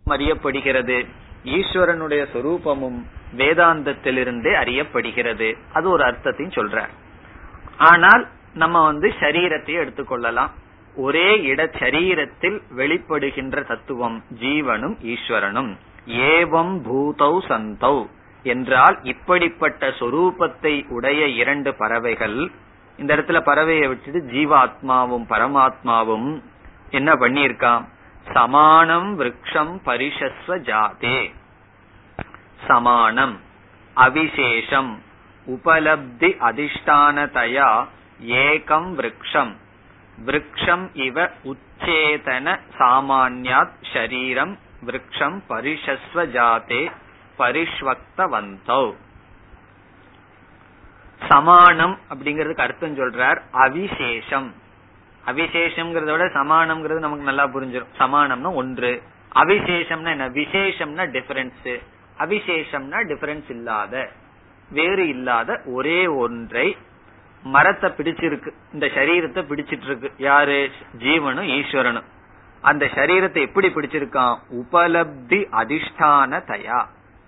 அறியப்படுகிறது ஈஸ்வரனுடைய சொரூபமும் வேதாந்தத்திலிருந்தே அறியப்படுகிறது. அது ஒரு அர்த்தத்தையும் சொல்ற ஆனால் நம்ம வந்து சரீரத்தை எடுத்துக்கொள்ளலாம். ஒரே இட சரீரத்தில் வெளிப்படுகின்ற தத்துவம் ஜீவனும் ஈஸ்வரனும். ஏவம் பூதௌ சந்தௌ. என்றால் இப்படிப்பட்ட சொரூபத்தை உடைய இரண்டு பறவைகள் இந்த இடத்துல பறவையை விட்டுட்டு ஜீவாத்மாவும் பரமாத்மாவும் என்ன பண்ணியிருக்கான் சமானம் விரக்ஷம் பரிஷஸ்வ ஜாதே. சமானம். அவிசேஷம். உபலப்தி அதிஷ்டானதயா ஏகம் விரக்ஷம். விரக்ஷம் இவ உச்சேதன சாமான்யாத் ஷரீரம் விரக்ஷம் பரிஷஸ்வ ஜாதே பரிஷ்வக்தவந்தோ. சமானம் அப்படிங்கறதுக்கு அர்த்தம் சொல்றார் அவிசேஷம். அவிசேஷம்ங்கிறத விட சமானம்ங்கிறது நமக்கு நல்லா புரிஞ்சிடும் சமானம்னா ஒன்று. அவிசேஷம்னா என்ன? விசேஷம்னா டிஃபரன்ஸ் அவிசேஷம்னா டிஃபரன்ஸ் இல்லாத வேறு இல்லாத ஒரே ஒன்றை மரத்தை பிடிச்சிருக்கு. இந்த சரீரத்தை பிடிச்சிட்டு இருக்கு யாரு? ஜீவனும் ஈஸ்வரனும். அந்த சரீரத்தை எப்படி பிடிச்சிருக்கான்? உபலப்தி அதிஷ்டான தயா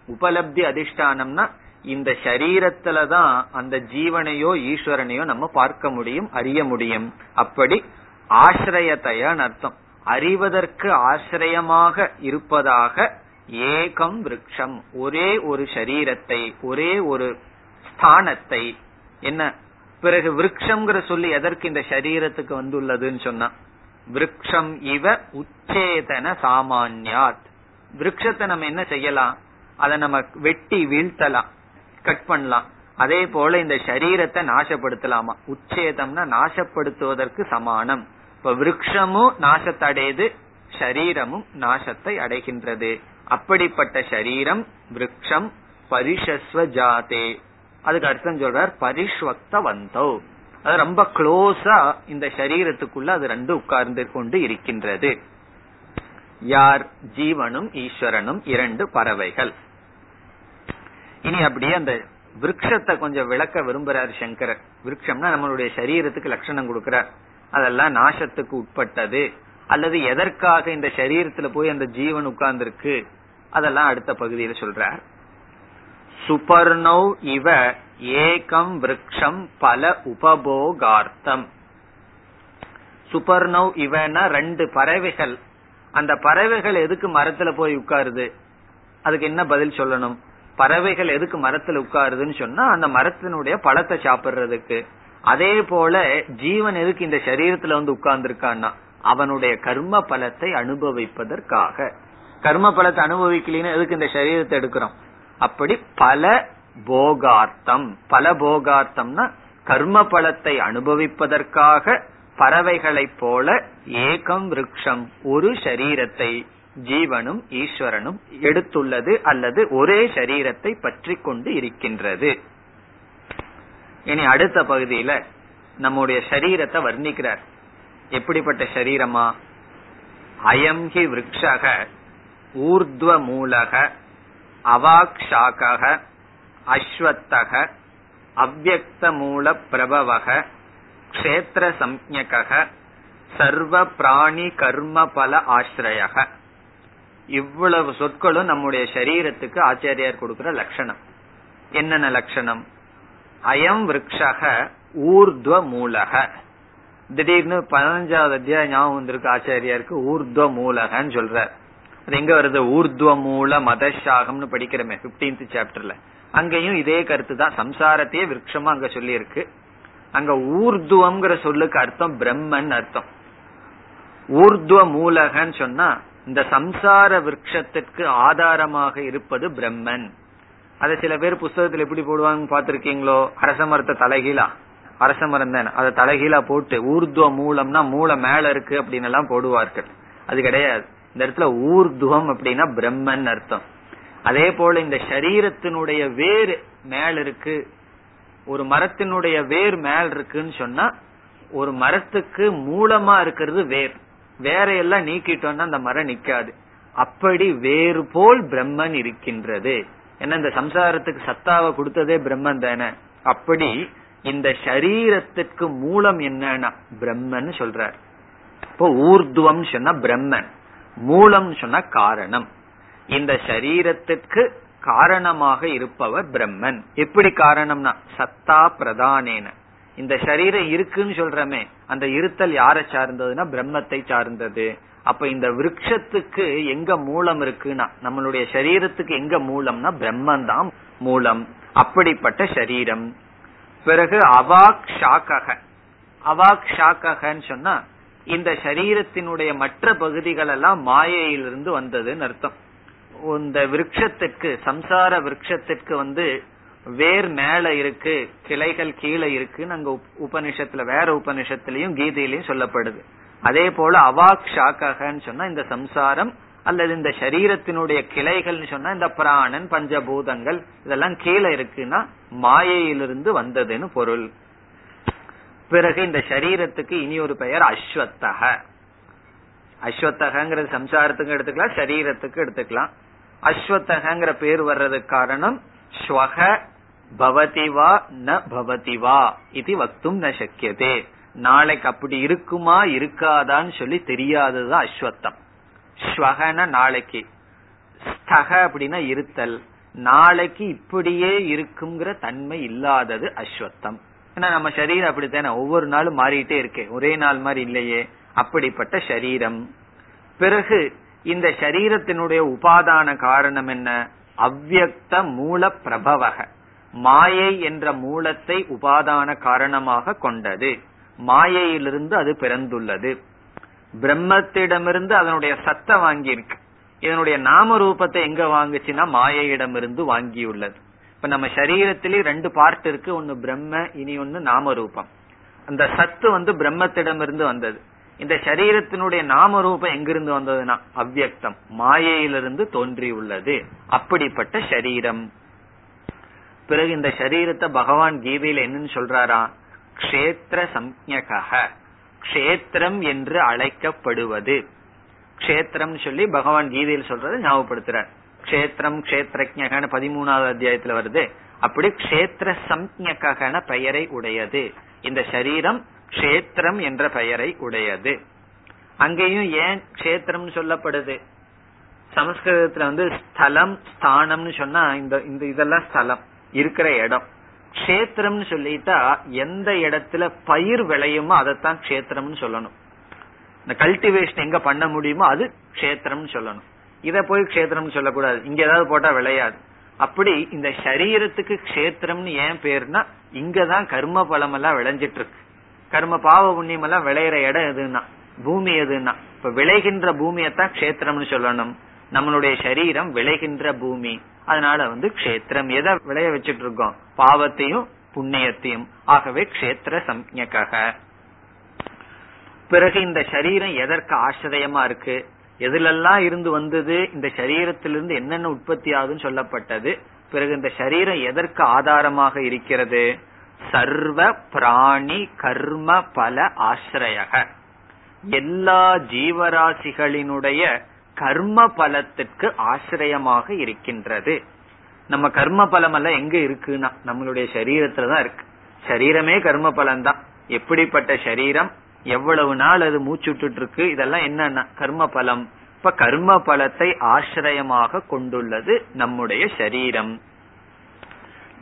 உபலப்தி அதிஷ்டானம்னா இந்த சரீரத்துலதான் அந்த ஜீவனையோ ஈஸ்வரனையோ நம்ம பார்க்க முடியும் அறிய முடியும். அப்படி ஆசிரியத்தையான்னு அர்த்தம். அறிவதற்கு ஆசிரியமாக இருப்பதாக ஏகம் விரக்ஷம். ஒரே ஒரு சரீரத்தை ஒரே ஒரு ஸ்தானத்தை என்ன? பிறகு விரக்ஷம்ங்கிற சொல்லி எதற்கு இந்த சரீரத்துக்கு வந்துள்ளதுன்னு சொன்னா விரக்ஷம் இவ உச்சேதன சாமான்யாத். விரக்ஷத்தை நம்ம என்ன செய்யலாம்? அதை நம்ம வெட்டி வீழ்த்தலாம் கட் பண்ணலாம். அதே போல இந்த சரீரத்தை நாசப்படுத்தலாமா? உச்சேதம்னா நாசப்படுத்துவதற்கு சமானம். இப்ப விரக்ஷமும் நாசத்தடையுது சரீரமும் நாசத்தை அடைகின்றது. அப்படிப்பட்ட சரீரம் விரக்ஷம் பரிஷஸ்வ ஜாதே அதுக்கு அர்த்தம் சொல்றார் பரிஷ்வக்த வந்தோ அது ரொம்ப க்ளோஸா இந்த சரீரத்துக்குள்ள அது ரெண்டு உட்கார்ந்து கொண்டு இருக்கின்றது. யார்? ஜீவனும் ஈஸ்வரனும் இரண்டு பறவைகள். இனி அப்படியே அந்த விரக்ஷத்தை கொஞ்சம் விளக்க விரும்புறார் சங்கரர். விரக்ஷம்னா நம்மளுடைய சரீரத்துக்கு லட்சணம் கொடுக்கிறார். அதெல்லாம் நாசத்துக்கு உட்பட்டது. அல்லது எதற்காக இந்த சரீரத்துல போய் அந்த ஜீவன் உட்கார்ந்துருக்கு? அதெல்லாம் அடுத்த பகுதியில் சொல்றார். சுபர்ணௌ இவ ஏகம் விரக்ஷம் பல உபபோகார்த்தம். சுபர்ணவ் இவனா ரெண்டு பறவைகள். அந்த பறவைகள் எதுக்கு மரத்துல போய் உட்காருது? அதுக்கு என்ன பதில் சொல்லணும்? பறவைகள் எதுக்கு மரத்துல உட்காருதுன்னு சொன்னா அந்த மரத்தினுடைய பழத்தை சாப்பிடுறதுக்கு. அதே போல ஜீவன் எதுக்கு இந்த சரீரத்துல வந்து உட்கார்ந்துருக்கான்னா அவனுடைய கர்ம பலத்தை அனுபவிப்பதற்காக. கர்ம பலத்தை அனுபவிக்கலின்னு எதுக்கு இந்த சரீரத்தை எடுக்கிறோம்? அப்படி பல போகார்த்தம். பல போகார்த்தம்னா கர்ம பலத்தை அனுபவிப்பதற்காக பறவைகளைப் போல ஏகம் விரக்ஷம் ஒரு சரீரத்தை ஜீவனும் ஈஸ்வரனும் எடுத்துள்ளது அல்லது ஒரே சரீரத்தை பற்றி கொண்டு இருக்கின்றது. இனி அடுத்த பகுதியில நம்முடைய சரீரத்தை வர்ணிக்கிறார். எப்படிப்பட்ட சரீரமா? அயம் ஹி விரக்ஷக ஊர்துவ மூலக அவாக்ஷாக அஸ்வத்தக அவ்வக்த மூல பிரபவக கஷேத்திர சம்யக சர்வ பிராணி கர்ம பல ஆசிரயக. இவ்வளவு சொற்களும் நம்முடைய சரீரத்துக்கு ஆச்சாரியார் கொடுக்கிற லட்சணம். என்னென்ன லட்சணம்? அயம் விரக்ஷக ஊர்துவ மூலக திடீர்னு பதினஞ்சாவது அத்தியாயம் ஞாபகம் வந்திருக்கு ஆச்சாரியாருக்கு. ஊர்துவ மூலகன்னு சொல்றார். அது எங்க வருது? ஊர்துவ மூல மதசாகம்னு படிக்கிறமே பிப்டீன்த் சாப்டர்ல அங்கேயும் இதே கருத்து தான். சம்சாரத்தையே விரக்ஷமா அங்க சொல்லியிருக்கு. அங்க ஊர்துவம்ங்கிற சொல்லுக்கு அர்த்தம் பிரம்மன் அர்த்தம். ஊர்துவ மூலகன்னு சொன்னா இந்த சம்சார விரக்ஷத்திற்கு ஆதாரமாக இருப்பது பிரம்மன். அதை சில பேர் புஸ்தகத்தில் எப்படி போடுவாங்க பாத்திருக்கீங்களோ அரச மரத்தை தலைகீழா? அரச மரம் தானே அதை தலைகீழா போட்டு ஊர்துவ மூலம்னா மூளை மேல இருக்கு அப்படின்னு எல்லாம் போடுவார்கள். அது கிடையாது. இந்த இடத்துல ஊர்துவம் அப்படின்னா பிரம்மன் அர்த்தம். அதே போல இந்த சரீரத்தினுடைய வேர் மேல் இருக்கு. ஒரு மரத்தினுடைய வேர் மேல் இருக்குன்னு சொன்னா ஒரு மரத்துக்கு மூலமா இருக்கிறது வேர். வேற எல்லாம் நீக்கிட்டோம்னா அந்த மரம் நிக்காது. அப்படி வேறு போல் பிரம்மன் இருக்கின்றது. ஏன்னா இந்த சம்சாரத்துக்கு சத்தாவை கொடுத்ததே பிரம்மன் தானே. அப்படி இந்த சரீரத்திற்கு மூலம் என்னன்னா பிரம்மன் சொல்றார். இப்போ ஊர்துவம் சொன்னா பிரம்மன் மூலம் சொன்னா காரணம். இந்த சரீரத்திற்கு காரணமாக இருப்பவர் பிரம்மன். எப்படி காரணம்னா சத்தா பிரதானேன. இந்த சரீரம் இருக்குன்னு சொல்றமே அந்த இருத்தல் யாரை சார்ந்ததுன்னா பிரம்மத்தை சார்ந்தது. அப்ப இந்த விருட்சத்துக்கு எங்க மூலம் இருக்குன்னா நம்மளுடைய சரீரத்துக்கு எங்க மூலம்னா பிரம்மன் தான் மூலம். அப்படிப்பட்ட சரீரம். பிறகு அவாக் ஷாக்கக அவாக் ஷாக்ககன்னு சொன்னா இந்த சரீரத்தினுடைய மற்ற பகுதிகள் எல்லாம் மாயையிலிருந்து வந்ததுன்னு அர்த்தம். இந்த விரக்ஷத்திற்கு சம்சார விரக்ஷத்திற்கு வந்து வேர் மேல இருக்கு கிளைகள் கீழே இருக்குன்னு அங்க உபனிஷத்துல வேற உபனிஷத்திலையும் கீதையிலையும் சொல்லப்படுது. அதே போல அவாக் ஷாக்ககன்னு சொன்னா இந்த சம்சாரம் அல்லது இந்த சரீரத்தினுடைய கிளைகள்னு சொன்னா இந்த பிராணன் பஞ்சபூதங்கள் இதெல்லாம் கீழே இருக்குன்னா மாயையிலிருந்து வந்ததுன்னு பொருள். பிறகு இந்த சரீரத்துக்கு இனி ஒரு பெயர் அஸ்வத்தக. அஸ்வத்தகங்கிறது சம்சாரத்துக்கு எடுத்துக்கலாம் சரீரத்துக்கு எடுத்துக்கலாம். அஸ்வத்தகங்கிற பேர் வர்றதுக்கு காரணம் ஸ்வக பவதிவா ந பவதிவா இது வக்தும் ந சக்கியதே. நாளைக்கு அப்படி இருக்குமா இருக்காதான்னு சொல்லி தெரியாததுதான் அஸ்வத்தம். ஸ்வகன நாளைக்கு. ஸ்தக அப்படின்னா இருத்தல். நாளைக்கு இப்படியே இருக்குங்கிற தன்மை இல்லாதது அஸ்வத்தம். ஏன்னா நம்ம சரீரம் அப்படித்தானே? ஒவ்வொரு நாளும் மாறிட்டே இருக்கே. ஒரே நாள் மாதிரி இல்லையே. அப்படிப்பட்ட சரீரம். பிறகு இந்த சரீரத்தினுடைய உபாதான காரணம் என்ன? அவ்வக்த மூல பிரபவக மாயை என்ற மூலத்தை உபாதான காரணமாக கொண்டது. மாயையிலிருந்து அது பிறந்துள்ளது. பிரம்மத்திடமிருந்து அதனுடைய சத்தை வாங்கியிருக்கு. இதனுடைய நாம ரூபத்தை எங்க வாங்குச்சுன்னா மாயையிடமிருந்து வாங்கியுள்ளது. இப்ப நம்ம சரீரத்திலே ரெண்டு பார்ட் இருக்கு. ஒன்னு பிரம்ம இனி ஒன்னு நாம ரூபம் அந்த சத்து வந்து பிரம்மத்திடமிருந்து வந்தது. இந்த சரீரத்தினுடைய நாம ரூபம் எங்கிருந்து வந்ததுன்னா அவ்வக்தம் மாயையிலிருந்து தோன்றியுள்ளது. அப்படிப்பட்ட சரீரம். பிறகு இந்த சரீரத்தை பகவான் கீதையில என்னன்னு சொல்றாரா? கஷேத்திர சம்யக கஷேத்திரம் என்று அழைக்கப்படுவது. கஷேத்திரம் சொல்லி பகவான் கீதையில் சொல்றதை ஞாபகப்படுத்துறார். கஷேத்திரம் கஷேத்திரஜகன பதிமூணாவது அத்தியாயத்துல வருது. அப்படி கஷேத்திர சம்யகன பெயரை உடையது. இந்த சரீரம் கஷேத்திரம் என்ற பெயரை உடையது. அங்கேயும் ஏன் கஷேத்திரம் சொல்லப்படுது? சமஸ்கிருதத்துல வந்து ஸ்தலம் ஸ்தானம்னு சொன்னா இந்த இந்த இதெல்லாம் ஸ்தலம். இருக்கிற இடம். கஷேத்திரம்னு சொல்லிட்டா எந்த இடத்துல பயிர் விளையுமோ அதைத்தான் கஷேத்திரம்னு சொல்லணும். இந்த கல்டிவேஷன் எங்க பண்ண முடியுமோ அது கஷேத்திரம்னு சொல்லணும். இத போய் கஷேத்திரம்னு சொல்லக்கூடாது. இங்க ஏதாவது போட்டா விளையாது. அப்படி இந்த சரீரத்துக்கு கஷேத்திரம்னு ஏன் பேருனா இங்கதான் கர்ம பலம் எல்லாம் விளைஞ்சிட்டு இருக்கு கர்ம பாவ புண்ணியம் எல்லாம் விளையிற இடம் எதுன்னா பூமி எதுன்னா. இப்ப விளைகின்ற பூமியத்தான் கஷேத்திரம்னு சொல்லணும். நம்மளுடைய சரீரம் விளைகின்ற பூமி. அதனால வந்து கஷேத்திரம். எதை விளைய வச்சுட்டு இருக்கோம் பாவத்தையும் புண்ணியத்தையும். ஆகவே கஷேத்திர சம்யக பிறகு இந்த சரீரம் எதற்கு ஆசிரியமா இருக்கு? எதுலெல்லாம் இருந்து வந்தது? இந்த சரீரத்திலிருந்து என்னென்ன உற்பத்தி ஆகுதுன்னு சொல்லப்பட்டது. பிறகு இந்த சரீரம் எதற்கு ஆதாரமாக இருக்கிறது? சர்வ பிராணி கர்ம பல ஆசிரியக. எல்லா ஜீவராசிகளினுடைய கர்ம பலத்திற்கு ஆசிரியமாக இருக்கின்றது. நம்ம கர்ம பலம் எல்லாம் எங்க இருக்குன்னா நம்மளுடைய சரீரத்துலதான் இருக்கு. சரீரமே கர்ம பலம் தான் எப்படிப்பட்ட சரீரம்? எவ்வளவு நாள் அது மூச்சுட்டு இருக்கு இதெல்லாம் என்னன்னா கர்ம பலம் இப்ப கர்ம பலத்தை ஆசிரியமாக கொண்டுள்ளது நம்முடைய சரீரம்.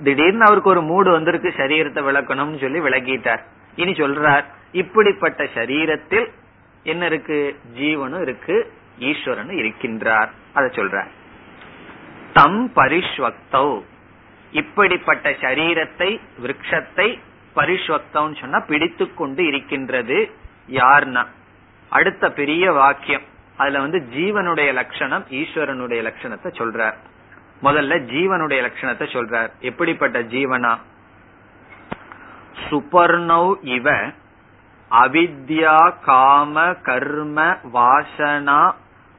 திடீர்னு அவருக்கு ஒரு மூடு வந்திருக்கு சரீரத்தை விளக்கணும்னு சொல்லி விளக்கிட்டார். இனி சொல்றார் இப்படிப்பட்ட சரீரத்தில் என்ன இருக்கு? ஜீவனும் இருக்கு. ஈஸ்வரன் இருக்கின்றார். அத சொல்ற தம் பரிஷ்வக்தௌ. இப்படிப்பட்ட சரீரத்தை விரக்ஷத்தை பரிஷ்வக்தம் சொன்னா பிடித்து கொண்டு இருக்கின்றது யார்னா? அடுத்த பெரிய வாக்கியம். அதுல வந்து ஜீவனுடைய லட்சணம் ஈஸ்வரனுடைய லட்சணத்தை சொல்றார். முதல்ல ஜீவனுடைய லட்சணத்தை சொல்றார். எப்படிப்பட்ட ஜீவனா? சுபர்ணவ் இவ அவித்யா காம கர்ம வாசனா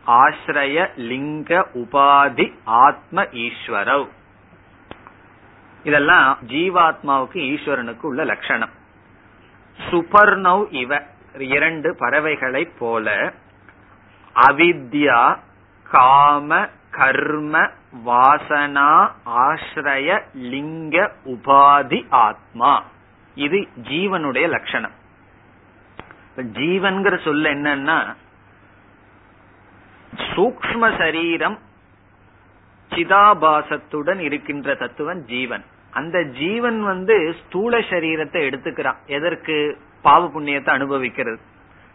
ஆசிரய லிங்க உபாதி ஆத்ம ஈஸ்வரவ். இதெல்லாம் ஜீவாத்மாவுக்கு ஈஸ்வரனுக்கு உள்ள லட்சணம். சுபர்ணவ் இவ இரண்டு பறவைகளை போல அவித்யா காம கர்ம வாசனா ஆசிரய லிங்க உபாதி ஆத்மா. இது ஜீவனுடைய லட்சணம். ஜீவன்கிற சொல்ல என்னன்னா சூக்ம சரீரம் சிதாபாசத்துடன் இருக்கின்ற தத்துவன் ஜீவன். அந்த ஜீவன் வந்து ஸ்தூல சரீரத்தை எடுத்துக்கிறான். எதற்கு? பாவ புண்ணியத்தை அனுபவிக்கிறது.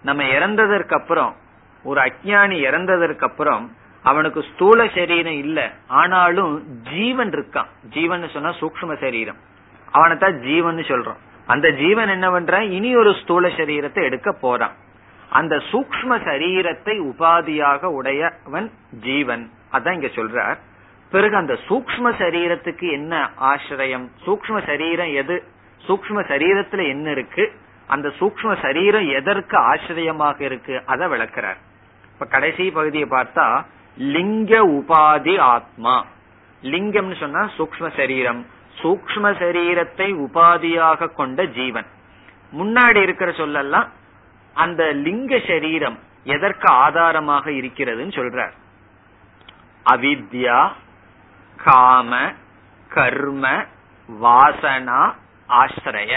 நம்ம இறந்ததற்கு அப்புறம் ஒரு அஜானி இறந்ததற்கு அப்புறம் அவனுக்கு ஸ்தூல சரீரம் இல்ல. ஆனாலும் ஜீவன் இருக்கான். ஜீவன் சொன்னா சூக்ம சரீரம். அவனைத்தான் ஜீவன் சொல்றான் அந்த ஜீவன் என்ன பண்றான் இனி ஒரு ஸ்தூல சரீரத்தை எடுக்க போறான். அந்த சூக்ம சரீரத்தை உபாதியாக உடையவன் ஜீவன். அதான் இங்க சொல்றார். பிறகு அந்த சூக்ம சரீரத்துக்கு என்ன ஆசிரியம்? சூக்ம சரீரம் எது? சூக்ம சரீரத்துல என்ன இருக்கு? அந்த சூக்ம சரீரம் எதற்கு ஆசிரியமாக இருக்கு? அதை விளக்குறார். இப்ப கடைசி பகுதியை பார்த்தா லிங்க உபாதி ஆத்மா. லிங்கம்னு சொன்னா சூக்ம சரீரம். சூக்ம சரீரத்தை உபாதியாக கொண்ட ஜீவன். முன்னாடி இருக்கிற சொல்லெல்லாம் அந்த லிங்க சரீரம் எதற்கு ஆதாரமாக இருக்கிறதுன்னு சொல்றார். அவித்யா காம கர்ம வாசனா ஆசிரய.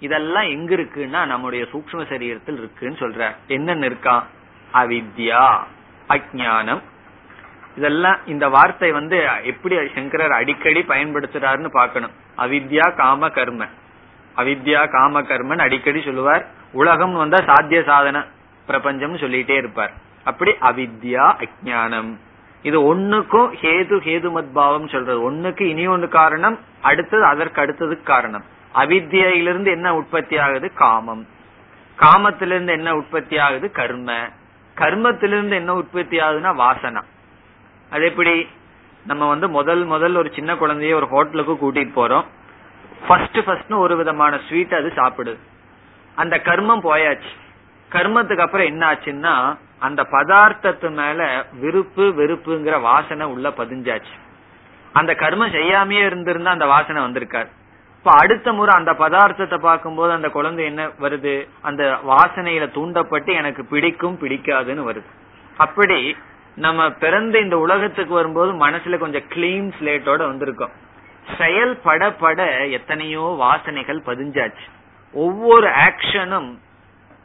இதெல்லாம் எங்க இருக்குன்னா நம்முடைய சூக்ம சரீரத்தில் இருக்குன்னு சொல்ற என்னன்னு இருக்கா? அவித்யா அஜானம் இதெல்லாம் இந்த வார்த்தை வந்து எப்படி சங்கரர் அடிக்கடி பயன்படுத்துறாருன்னு பாக்கணும் அவித்யா காம கர்ம. அவித்யா காம கர்மன் அடிக்கடி சொல்லுவார். உலகம் வந்தா சாத்திய சாதன பிரபஞ்சம் சொல்லிட்டே இருப்பார். அப்படி அவித்யா அஜானம் இது ஒண்ணுக்கும் ஹேது ஹேது மத்பாவம் சொல்றது. ஒண்ணுக்கு இனி ஒன்னு காரணம் அடுத்தது அதற்கு அடுத்தது காரணம். அவித்தியிலிருந்து என்ன உற்பத்தி ஆகுது? காமம். காமத்திலிருந்து என்ன உற்பத்தி ஆகுது? கர்ம. கர்மத்திலிருந்து என்ன உற்பத்தி ஆகுதுன்னா வாசனா. அது எப்படி? நம்ம வந்து முதல் முதல் ஒரு சின்ன குழந்தைய ஒரு ஹோட்டலுக்கு கூட்டிட்டு போறோம். ஃபர்ஸ்ட் ஃபர்ஸ்ட் ஒரு விதமான ஸ்வீட் அது சாப்பிடுது அந்த கர்மம் போயாச்சு. கர்மத்துக்கு அப்புறம் என்ன ஆச்சுன்னா அந்த பதார்த்தத்து மேல விருப்பு வெறுப்புங்கிற வாசனை உள்ள பதிஞ்சாச்சு. அந்த கர்மம் செய்யாமையே இருந்திருந்தா அந்த வாசனை வந்திருக்காரு இப்ப அடுத்த முறை அந்த பதார்த்தத்தை பார்க்கும்போது அந்த குழந்தை என்ன வருது? அந்த வாசனையில தூண்டப்பட்டு எனக்கு பிடிக்கும் பிடிக்காதுன்னு வருது. அப்படி நம்ம பிறந்த இந்த உலகத்துக்கு வரும்போது மனசுல கொஞ்சம் கிளீன் ஸ்லேட்டோட வந்திருக்கோம். செயல்பட பட எத்தனையோ வாசனைகள் பதிஞ்சாச்சு. ஒவ்வொரு ஆக்ஷனும்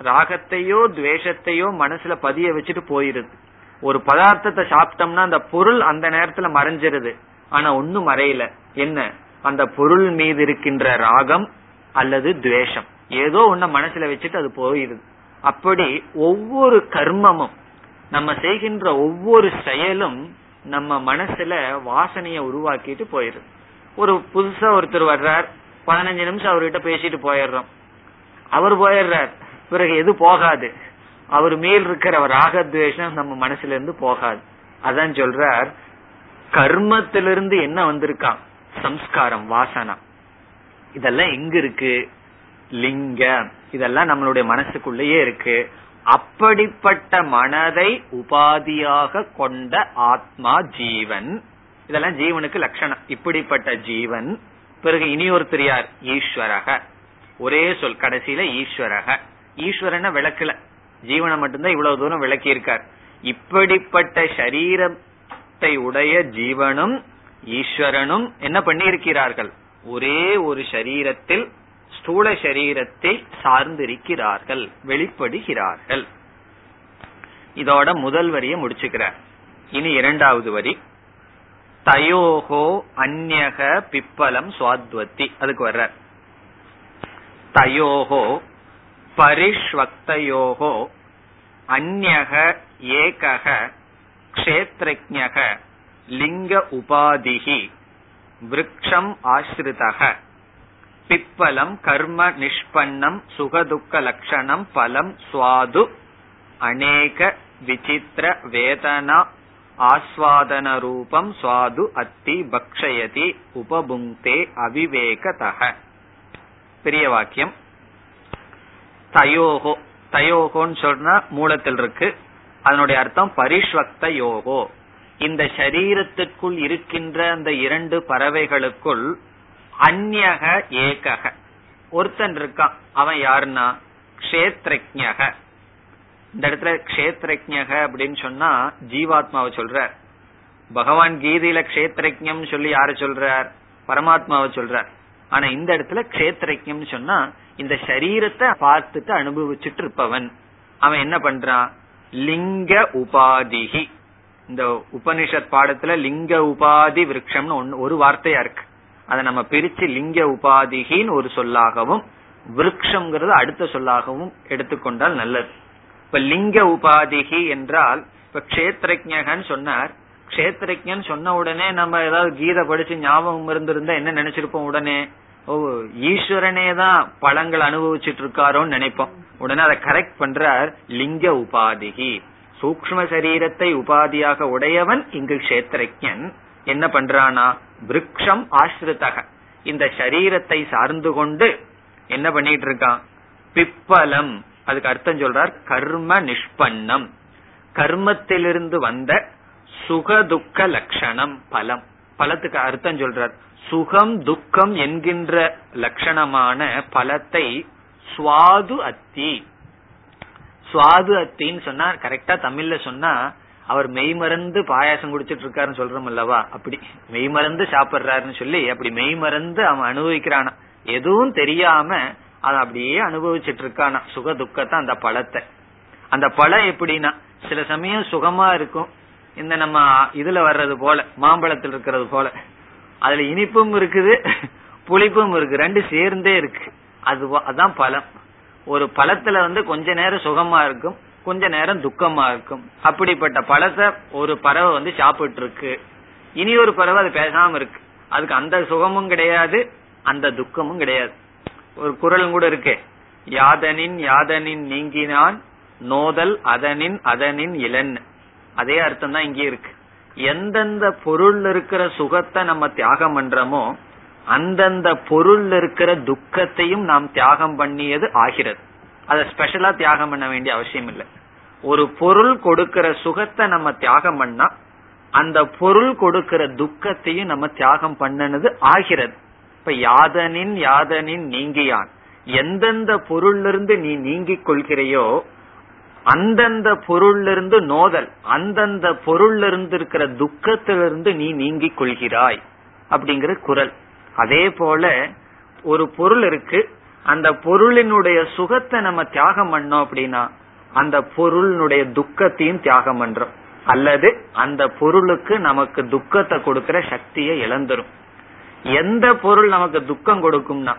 ராகத்தையோ துவேஷத்தையோ மனசுல பதிய வச்சுட்டு போயிருது. ஒரு பதார்த்தத்தை சாப்பிட்டோம்னா அந்த பொருள் அந்த நேரத்துல மறைஞ்சிருது. ஆனா ஒன்னும் மறையல. என்ன? அந்த பொருள் மீது இருக்கின்ற ராகம் அல்லது துவேஷம். ஏதோ ஒன்ன மனசுல வச்சுட்டு அது போயிருது. அப்படி ஒவ்வொரு கர்மமும் நம்ம செய்கின்ற ஒவ்வொரு செயலும் நம்ம மனசுல வாசனைய உருவாக்கிட்டு போயிருது ஒரு புதுசா ஒருத்தர் வர்றார் பதினஞ்சு நிமிஷம் அவர்கிட்ட பேசிட்டு போயிடுறோம். அவர் போயிடுறார் பிறகு எது போகாது. அவர் மேல் இருக்கிற ராகத்வேஷம் நம்ம மனசுல இருந்து போகாது. அதான் சொல்றார் கர்மத்திலிருந்து என்ன வந்திருக்கான் சம்ஸ்காரம் வாசனா. இதெல்லாம் எங்க இருக்கு? லிங்கம். இதெல்லாம் நம்மளுடைய மனசுக்குள்ளேயே இருக்கு. அப்படிப்பட்ட மனதை உபாதியாக கொண்ட ஆத்மா ஜீவன். இதெல்லாம் ஜீவனுக்கு லட்சணம். இப்படிப்பட்ட ஜீவன். பிறகு இனி ஒருத்தர் யார்? ஈஸ்வரக. ஒரே சொல் கடைசியில ஈஸ்வரக. ஈஸ்வரன விளக்கல. ஜீவனை மட்டும்தான் இவ்வளவு தூரம் விளக்கி இருக்கார் இப்படிப்பட்ட சரீரத்தை உடைய ஜீவனும் ஈஸ்வரனும் என்ன பண்ணி இருக்கிறார்கள் ஒரே ஒரு சரீரத்தில் ஸ்தூல சரீரத்தை சார்ந்திருக்கிறார்கள் வெளிப்படுகிறார்கள். இதோட முதல் வரியை முடிச்சுக்கிறார் இனி இரண்டாவது வரி. தயோகோ அந்நக பிப்பலம் சுவாத்வத்தி. அதுக்கு வர்ற தயோகோ பரிஷ்வக்தயோகோ அந்நக ஏகக க்ஷேத்ரஜக லிங்க உபாதிகி விரக்ஷம் ஆசிரிதக பிப்பலம் கர்ம நிஷ்பன்னம் சுகதுக்க லட்சணம் பலம் சுவாது அநேக விசித்திர வேதனா ஆஸ்வாதன ரூபம் சுவாது அத்தி பக்ஷயதி உபபுங்கே அவிவேகதக. பெரிய வாக்கியம். தயோகோ. தயோகோன்னு சொன்னா மூலத்தில் இருக்கு. அதனுடைய அர்த்தம் பரிஷ்வக்த யோகோ. இந்த சரீரத்திற்குள் இருக்கின்ற அந்த இரண்டு பறவைகளுக்குள் அந்நக ஏகக. ஒருத்தன் இருக்கான். அவன் யாருன்னா? கஷேத்ரஜக இந்த இடத்துல கஷேத்ரஜக அப்படின்னு சொன்னா ஜீவாத்மாவை சொல்ற பகவான் கீதையில கஷேத்ரஜம் சொல்லி யாரு சொல்றார்? பரமாத்மாவை சொல்றார். ஆனா இந்த இடத்துல கஷேத்ரஜம் சொன்னா இந்த சரீரத்தை பார்த்துட்டு அனுபவிச்சுட்டு இருப்பவன். அவன் என்ன பண்றான்? லிங்க உபாதிகி இந்த உபனிஷத் பாடத்துல லிங்க உபாதி விரக்ஷம்னு ஒன்னு ஒரு வார்த்தையா இருக்கு. அதை நம்ம பிரிச்சு லிங்க உபாதிகின்னு ஒரு சொல்லாகவும் விரக்ஷங்கிறது அடுத்த சொல்லாகவும் எடுத்துக்கொண்டால் நல்லது. இப்ப லிங்க உபாதிகி என்றால் இப்ப கஷேத்திரஜகன் சொன்னார் கஷேத்திரஜன் சொன்ன உடனே நம்ம ஏதாவது கீதை படிச்சு ஞாபகம் இருந்திருந்தா என்ன நினைச்சிருப்போம் உடனே? ஓ ஈஸ்வரனே தான் பழங்கள் அனுபவிச்சுட்டு இருக்காரோன்னு நினைப்போம். உடனே அதை கரெக்ட் பண்றார் லிங்க உபாதிகி. சூக்ம சரீரத்தை உபாதியாக உடையவன் இங்கு கஷேத்திரஜன் என்ன பண்றானா விரக்ஷம் ஆசிரித்தக இந்த சரீரத்தை சார்ந்து கொண்டு என்ன பண்ணிட்டு இருக்கான்? பிப்பலம். அதுக்கு அர்த்தம் சொல்றார் கர்ம நிஷ்பன்னம். கர்மத்திலிருந்து வந்த சுகதுக்க லட்சணம் பலம். பலத்துக்கு அர்த்தம் சொல்றார். சுகம் துக்கம் என்கின்ற லட்சணமான பலத்தை சுவாது அத்தி. சுவாது அத்தின்னு சொன்னா கரெக்டா தமிழ்ல சொன்னா அவர் மெய்மறந்து பாயாசம் குடிச்சிட்டு இருக்காருன்னு சொல்றோம் அல்லவா அப்படி மெய்மறந்து சாப்பிடுறாருன்னு சொல்லி அப்படி மெய்மறந்து அவன் அனுபவிக்கிறானா? எதுவும் தெரியாம அதை அப்படியே அனுபவிச்சுட்டு இருக்கானா சுக துக்கத்தை அந்த பழத்தை. அந்த பழம் எப்படின்னா சில சமயம் சுகமா இருக்கும். இந்த நம்ம இதுல வர்றது போல மாம்பழத்தில் இருக்கிறது போல. அதுல இனிப்பும் இருக்குது புளிப்பும் இருக்கு. ரெண்டு சேர்ந்தே இருக்கு. அது அதான் பழம். ஒரு பழத்துல வந்து கொஞ்ச நேரம் சுகமா இருக்கும். கொஞ்ச நேரம் துக்கமா இருக்கும். அப்படிப்பட்ட பழத்தை ஒரு பறவை வந்து சாப்பிட்டு இருக்கு இனி ஒரு பறவை அது பேசாம இருக்கு. அதுக்கு அந்த சுகமும் கிடையாது அந்த துக்கமும் கிடையாது. ஒரு குரலும் கூட இருக்கு. யாதனின் யாதனின் நீங்கினான் நோதல் அதனின் அதனின் இளன். அதே அர்த்தம் தான் இங்கே இருக்கு. எந்தெந்த பொருள் இருக்கிற சுகத்தை நம்ம தியாகம் பண்றோமோ அந்தந்த பொருள் இருக்கிற துக்கத்தையும் நாம் தியாகம் பண்ணியது ஆகிறது. அதை ஸ்பெஷலா தியாகம் பண்ண வேண்டிய அவசியம் இல்லை ஒரு பொருள் கொடுக்கிற சுகத்தை நம்ம தியாகம் பண்ணா அந்த பொருள் கொடுக்கிற துக்கத்தையும் நம்ம தியாகம் பண்ணனது ஆகிறது. இப்ப யாதனின் யாதனின் நீங்கியான். எந்தெந்த பொருளிலிருந்து நீ நீங்கிக் கொள்கிறையோ அந்தந்த பொருளிலிருந்து நோதல் அந்தந்த பொருளிலிருந்து இருக்கிற துக்கத்திலிருந்து நீ நீங்கிக் கொள்கிறாய் அப்படிங்கிற குரல். அதே போல ஒரு பொருள் இருக்கு அந்த பொருளினுடைய சுகத்தை நம்ம தியாகம் பண்ணோம் அப்படின்னா அந்த பொருளினுடைய துக்கத்தையும் தியாகம் பண்றோம். அல்லது அந்த பொருளுக்கு நமக்கு துக்கத்தை கொடுக்கிற சக்தியை இழந்துரும். எந்த பொருள் நமக்கு துக்கம் கொடுக்கும்னா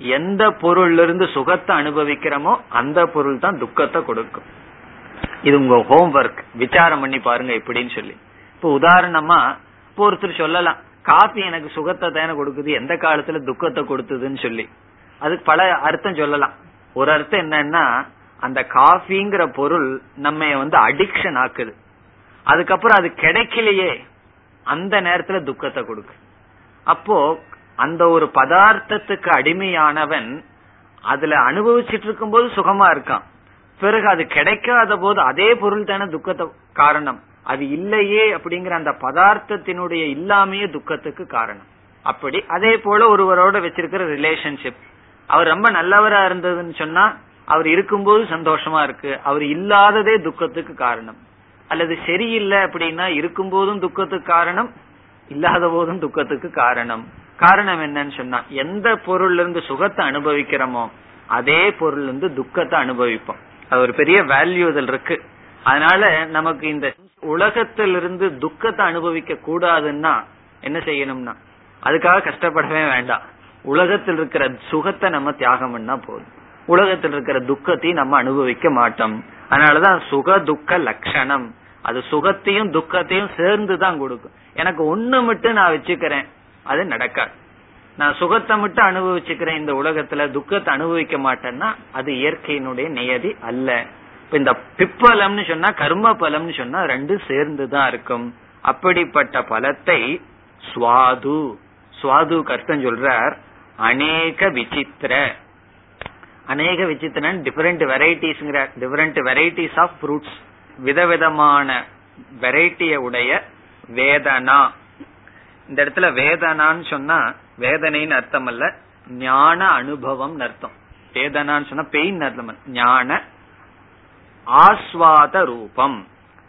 எந்த பொருள்ல இருந்து சுகத்தை அனுபவிக்கிறோமோ அந்த பொருள் தான் துக்கத்தை கொடுக்கும். இது உங்க ஹோம்ஒர்க் விசாரம் பண்ணி பாருங்க எப்படின்னு சொல்லி. இப்போ உதாரணமா இப்போ ஒருத்தர் சொல்லலாம் காபி எனக்கு சுகத்தை தானே கொடுக்குது எந்த காலத்துல துக்கத்தை கொடுத்ததுன்னு சொல்லி. அதுக்கு பல அர்த்தம் சொல்லலாம். ஒரு அர்த்தம் என்னன்னா அந்த காஃபிங்கிற பொருள் நம்ம வந்து அடிக்ஷன் ஆக்குது. அதுக்கப்புறம் அது கிடைக்கலையே. அந்த நேரத்துல துக்கத்தை கொடுக்கு. அப்போ அந்த ஒரு பதார்த்தத்துக்கு அடிமையானவன் அதுல அனுபவிச்சுட்டு இருக்கும் போது சுகமா இருக்கான். பிறகு அது கிடைக்காத போது அதே பொருள் தானே துக்கத்தை காரணம். அது இல்லையே அப்படிங்கிற அந்த பதார்த்தத்தினுடைய இல்லாமையே துக்கத்துக்கு காரணம். அப்படி அதே போல ஒருவரோட வச்சிருக்கிற ரிலேஷன்ஷிப் அவர் ரொம்ப நல்லவரா இருந்ததுன்னு சொன்னா அவர் இருக்கும்போது சந்தோஷமா இருக்கு. அவர் இல்லாததே துக்கத்துக்கு காரணம். அல்லது சரியில்லை அப்படின்னா இருக்கும்போதும் துக்கத்துக்கு காரணம் இல்லாத போதும் துக்கத்துக்கு காரணம். காரணம் என்னன்னு சொன்னா எந்த பொருள்ல இருந்து சுகத்தை அனுபவிக்கிறோமோ அதே பொருள் இருந்து துக்கத்தை அனுபவிப்போம். அது ஒரு பெரிய வேல்யூ இதில் இருக்கு. அதனால நமக்கு இந்த உலகத்திலிருந்து துக்கத்தை அனுபவிக்க கூடாதுன்னா என்ன செய்யணும்னா அதுக்காக கஷ்டப்படவே வேண்டாம். உலகத்தில் இருக்கிற சுகத்தை நம்ம தியாகம் பண்ணா போதும். உலகத்தில் இருக்கிற துக்கத்தையும் நம்ம அனுபவிக்க மாட்டோம். அதனாலதான் சுக துக்க லட்சணம் அது சுகத்தையும் துக்கத்தையும் சேர்ந்து தான் கொடுக்கும். எனக்கு ஒண்ணு மட்டும் நான் வச்சுக்கிறேன் அது நடக்காது. நான் சுகத்தை மட்டும் அனுபவிச்சுக்கிறேன் இந்த உலகத்துல துக்கத்தை அனுபவிக்க மாட்டேன்னா அது இயற்கையினுடைய நியதி அல்ல. இப்ப இந்த பிப்பலம்னு சொன்னா கர்ம பலம்னு சொன்னா ரெண்டும் சேர்ந்துதான் இருக்கும். அப்படிப்பட்ட பலத்தை சுவாது. சுவாது கர்த்தன் சொல்றார் அநேக விசித்திர. அநேக Visithiran different varieties different varieties of fruits விதவிதமான வெரைட்டிய உடைய வேதனா. இந்த இடத்துல வேதனான்னு சொன்னா வேதனைன்னு அர்த்தம் அல்ல ஞான அனுபவம் அர்த்தம். வேதனான்னு சொன்னா பெயின் அர்த்தம் ஞான ஆஸ்வாத ரூபம்.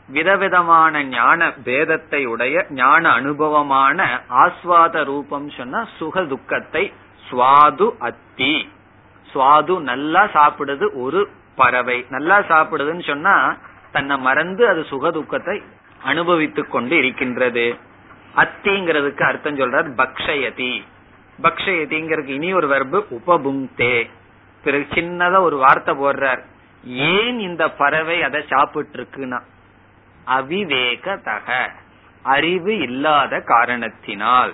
விதவிதமான ஞான பேதத்தை உடைய ஞான அனுபவமான ஆஸ்வாத ரூபம் சொன்னா சுக துக்கத்தை சுவாது அத்தி. சுவாது நல்லா சாப்பிடுது ஒரு பறவை. நல்லா சாப்பிடுதுன்னு சொன்னா தன்னை மறந்து அது சுக துக்கத்தை அனுபவித்துக் கொண்டு இருக்கின்றது. அத்திங்கிறதுக்கு அர்த்தம் சொல்றார் பக்ஷயதி. பக்ஷயதிங்கிறதுக்கு இனி ஒரு வர்பு உபபுங்தே பிறகு சின்னதா ஒரு வார்த்தை போடுறார். ஏன் இந்த பறவை அதை சாப்பிட்டு இருக்குன்னா அவிவேகதக. அறிவு இல்லாத காரணத்தினால்.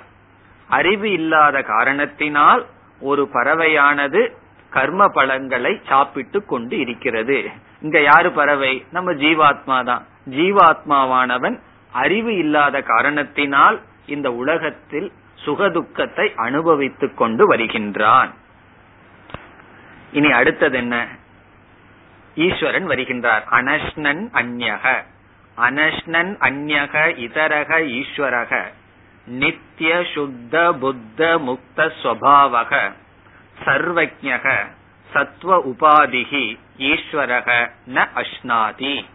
அறிவு இல்லாத காரணத்தினால் ஒரு பறவையானது கர்ம பலங்களை சாப்பிட்டு கொண்டு இருக்கிறது. இங்க யாரு பறவை? நம்ம ஜீவாத்மா தான். ஜீவாத்மாவானவன் அறிவு இல்லாத காரணத்தினால் இந்த உலகத்தில் சுகதுக்கத்தை அனுபவித்துக் கொண்டு வருகின்றான். இனி அடுத்தது என்ன? ஈஸ்வரன் வருகின்றார். அனஷ்ணன் அந்யக அனஷ்ணன் அந்யக இதரக ஈஸ்வரக. நித்திய சுத்த புத்த முக்த சுவாவக சர்வஜக சத்வ உபாதிகி ஈஸ்வரக ந அஷ்னாதி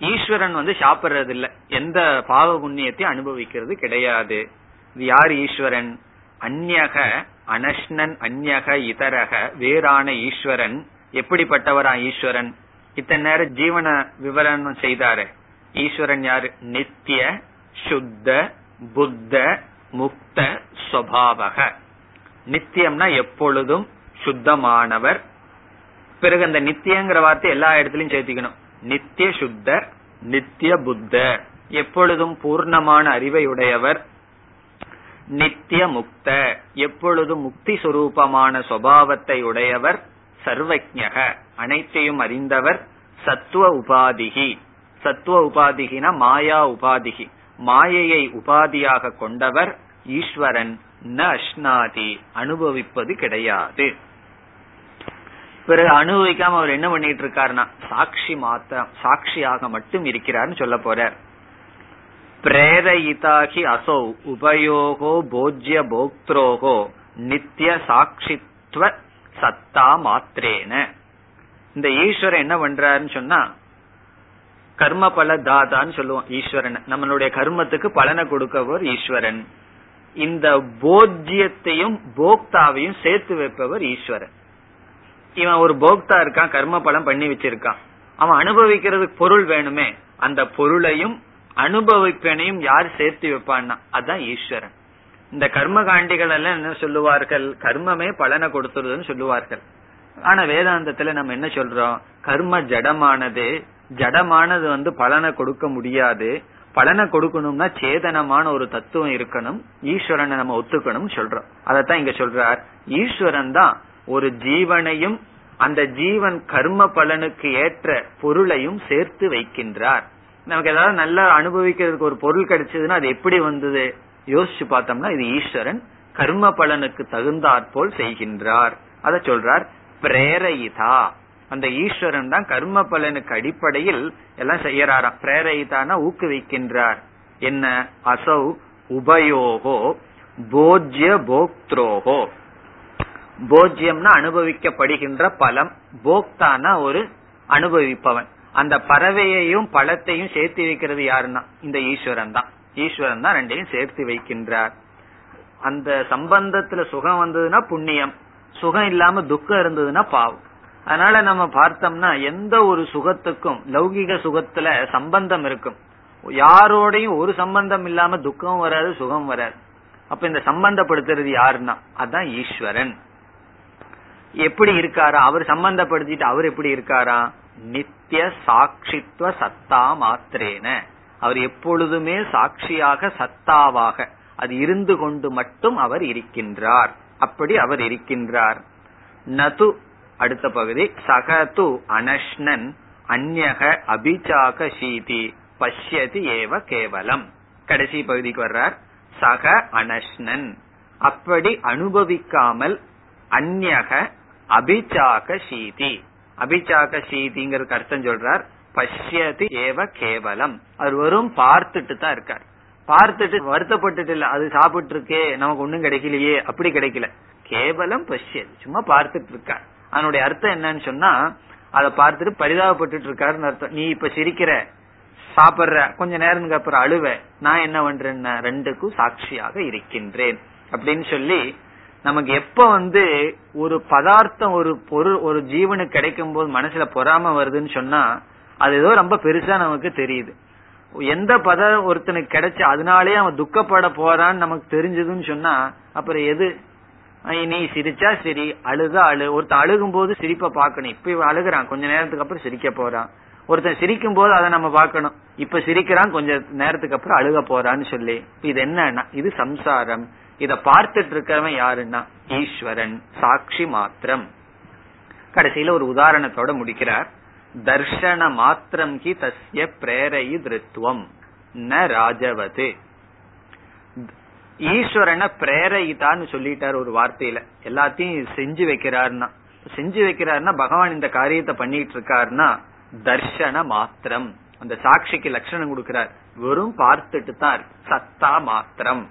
ஈஸ்வரன் வந்து சாப்பிடுறது இல்ல எந்த பாவ புண்ணியத்தையும் அனுபவிக்கிறது கிடையாது. இது யார் ஈஸ்வரன்? அந்யக அனஷ்ணன் அந்யக இதரக வேறான ஈஸ்வரன். எப்படிப்பட்டவரா ஈஸ்வரன்? இத்தனை நேரம் ஜீவன விவரணம் செய்தாரு. ஈஸ்வரன் யாரு? நித்திய சுத்த புத்த முக்த சுவாவக. நித்தியம்னா எப்பொழுதும் சுத்தமானவர். பிறகு அந்த நித்தியங்கிற வார்த்தை எல்லா இடத்துலயும் சேர்த்திக்கணும். நித்திய சுத்த நித்திய புத்த எப்பொழுதும் பூர்ணமான அறிவை உடையவர் நித்திய முக்த எப்பொழுதும் முக்தி சுரூபமான சுவாவத்தை உடையவர் சர்வஜக அனைத்தையும் அறிந்தவர் சத்துவ உபாதிகி. சத்துவ உபாதிகினா மாயா உபாதிகி. மாயையை உபாதியாக கொண்டவர் ஈஸ்வரன். ந அஷ்னாதி அனுபவிப்பது கிடையாது. பிறகு அனுபவிக்காம அவர் என்ன பண்ணிட்டு இருக்காருன்னா சாட்சி மாத்திரம் சாட்சியாக மட்டும் இருக்கிறார்னு சொல்ல போறார். பிரேரயிதாகி அசௌ உபயோகோ போஜ்ய போக்திரோகோ நித்திய சாட்சித்வ சத்தா மாத்திரேன. இந்த ஈஸ்வரன் என்ன பண்றாருன்னு சொன்னா கர்ம பல தாதான்னு சொல்லுவோம் ஈஸ்வரன். நம்மளுடைய கர்மத்துக்கு பலனை கொடுக்கவர் ஈஸ்வரன். இந்த போஜ்யத்தையும் போக்தாவையும் சேர்த்து வைப்பவர் ஈஸ்வரன். இவன் ஒரு போக்தா இருக்கான் கர்ம பலம் பண்ணி வச்சிருக்கான். அவன் அனுபவிக்கிறதுக்கு பொருள் வேணுமே அந்த பொருளையும் அனுபவிப்பனையும் யார் சேர்த்து வைப்பான்னா அதான் ஈஸ்வரன். இந்த கர்ம காண்டிகள் எல்லாம் என்ன சொல்லுவார்கள்? கர்மமே பலனை கொடுத்துருதுன்னு சொல்லுவார்கள். ஆனா வேதாந்தத்துல நம்ம என்ன சொல்றோம்? கர்ம ஜடமானது ஜடமானது வந்து பலனை கொடுக்க முடியாது. பலனை கொடுக்கணும்னா சேதனமான ஒரு தத்துவம் இருக்கணும். ஈஸ்வரனை நம்ம ஒத்துக்கணும் சொல்றோம். அதத்தான் இங்க சொல்றார். ஈஸ்வரன் தான் ஒரு ஜீவனையும் அந்த ஜீவன் கர்ம பலனுக்கு ஏற்ற பொருளையும் சேர்த்து வைக்கின்றார். நமக்கு ஏதாவது நல்லா அனுபவிக்கிறதுக்கு ஒரு பொருள் கிடைச்சதுன்னா அது எப்படி வந்தது? யோசிச்சு பார்த்தோம்னா இது ஈஸ்வரன் கர்ம பலனுக்கு தகுந்தாற்போல் செய்கின்றார். அத சொல்றார் பிரேரயிதா. அந்த ஈஸ்வரன் தான் கர்ம பலனுக்கு அடிப்படையில் எல்லாம் செய்யறாராம். பிரேரயிதான ஊக்குவிக்கின்றார். என்ன? அசௌ உபயோகோ போஜ்ய போக்திரோகோ. போஜ்யம்னா அனுபவிக்கப்படுகின்ற பலம். போக்தானா ஒரு அனுபவிப்பவன். அந்த பறவையையும் பழத்தையும் சேர்த்து வைக்கிறது யாருன்னா? இந்த ஈஸ்வரன் தான். ஈஸ்வரன் தான் ரெண்டையும் சேர்த்து வைக்கின்றார். அந்த சம்பந்தத்துல சுகம் வந்ததுன்னா புண்ணியம். சுகம் இல்லாம துக்கம் இருந்ததுன்னா பாவம். அதனால நம்ம பார்த்தோம்னா எந்த ஒரு சுகத்துக்கும் லௌகிக சுகத்துல சம்பந்தம் இருக்கும். யாரோடையும் ஒரு சம்பந்தம் இல்லாம துக்கம் வராது சுகம் வராது. அப்ப இந்த சம்பந்தப்படுத்துறது யாருன்னா? அதான் ஈஸ்வரன். எப்படி இருக்காரா? அவர் சம்பந்தப்படுத்திட்டு அவர் எப்படி இருக்காரா? நித்திய சாட்சித்துவ சத்தா மாத்திரேன. அவர் எப்பொழுதுமே சாட்சியாக சத்தாவாக அது இருந்து கொண்டு மட்டும் அவர் இருக்கின்றார். அப்படி அவர் இருக்கின்றார். நது அடுத்த பகுதி சகது அனஷ்ணன் அந்நக அபிச்சாக சீதி பஷ்யதி ஏவ கேவலம். கடைசி பகுதிக்கு வர்றார். சக அனஷ்ணன். அப்படி அனுபவிக்காமல் அந்நக அபிச்சாக சீதி. அபிச்சாக சீதிங்கிறதுக்கு அர்த்தம் சொல்றார். பஷ்யதி ஏவ கேவலம். அவர் வெறும் பார்த்துட்டு தான் இருக்கார். பார்த்துட்டு வருத்தப்பட்டுட்டு இல்ல அது சாப்பிட்டு இருக்கே நமக்கு ஒண்ணும் கிடைக்கலையே அப்படி கிடைக்கல. கேவலம் பஷ்யது. சும்மா பார்த்துட்டு இருக்கார். அதனுடைய அர்த்தம் என்னன்னு சொன்னா அதை பார்த்துட்டு பரிதாபப்பட்டு இருக்காருன்னு அர்த்தம். நீ இப்ப சிரிக்கிற சாப்பிடுற கொஞ்ச நேரத்துக்கு அப்புறம் அழுவ நான் என்ன பண்றேன் ரெண்டுக்கும் சாட்சியாக இருக்கின்றேன். அப்படின்னு சொல்லி நமக்கு எப்ப வந்து ஒரு பதார்த்தம் ஒரு பொருள் ஒரு ஜீவனுக்கு கிடைக்கும் போது மனசுல பொறாம வருதுன்னு சொன்னா அது ஏதோ ரொம்ப பெருசா நமக்கு தெரியுது. எந்த பத ஒருத்தனுக்கு கிடைச்சு அதனாலே அவன் துக்கப்பட போறான்னு நமக்கு தெரிஞ்சதுன்னு சொன்னா அப்புறம் எது நீ சிரிச்சா சரி அழுதா அழு. ஒருத்தன் அழுகும் போது சிரிப்ப பாக்கணும் இப்ப இவன் அழுகுறான். கொஞ்ச நேரத்துக்கு அப்புறம் சிரிக்க போறான். ஒருத்தன் சிரிக்கும் போது அதை நம்ம பாக்கணும் இப்ப சிரிக்கிறான் கொஞ்ச நேரத்துக்கு அப்புறம் அழுக போறான்னு சொல்லி. இது என்னன்னா இது சம்சாரம். இத பார்த்துட்டு இருக்கிறவன் யாருன்னா? ஈஸ்வரன். சாட்சி மாத்திரம். கடைசியில ஒரு உதாரணத்தோட முடிக்கிறார். தர்ஷன மாத்திரம் கி தஸ்ய பிரேரயி திருத்துவம் ந ராஜவது. ஈஸ்வரனை பிரேரயிதான்னு சொல்லிட்டார் ஒரு வார்த்தையில. எல்லாத்தையும் செஞ்சு வைக்கிறாருன்னா. செஞ்சு வைக்கிறாருன்னா பகவான் இந்த காரியத்தை பண்ணிட்டு இருக்காருன்னா தர்ஷன மாத்திரம். அந்த சாட்சிக்கு லட்சணம் கொடுக்கிறார். வெறும் பார்த்துட்டு தான் சத்தா மாத்திரம்.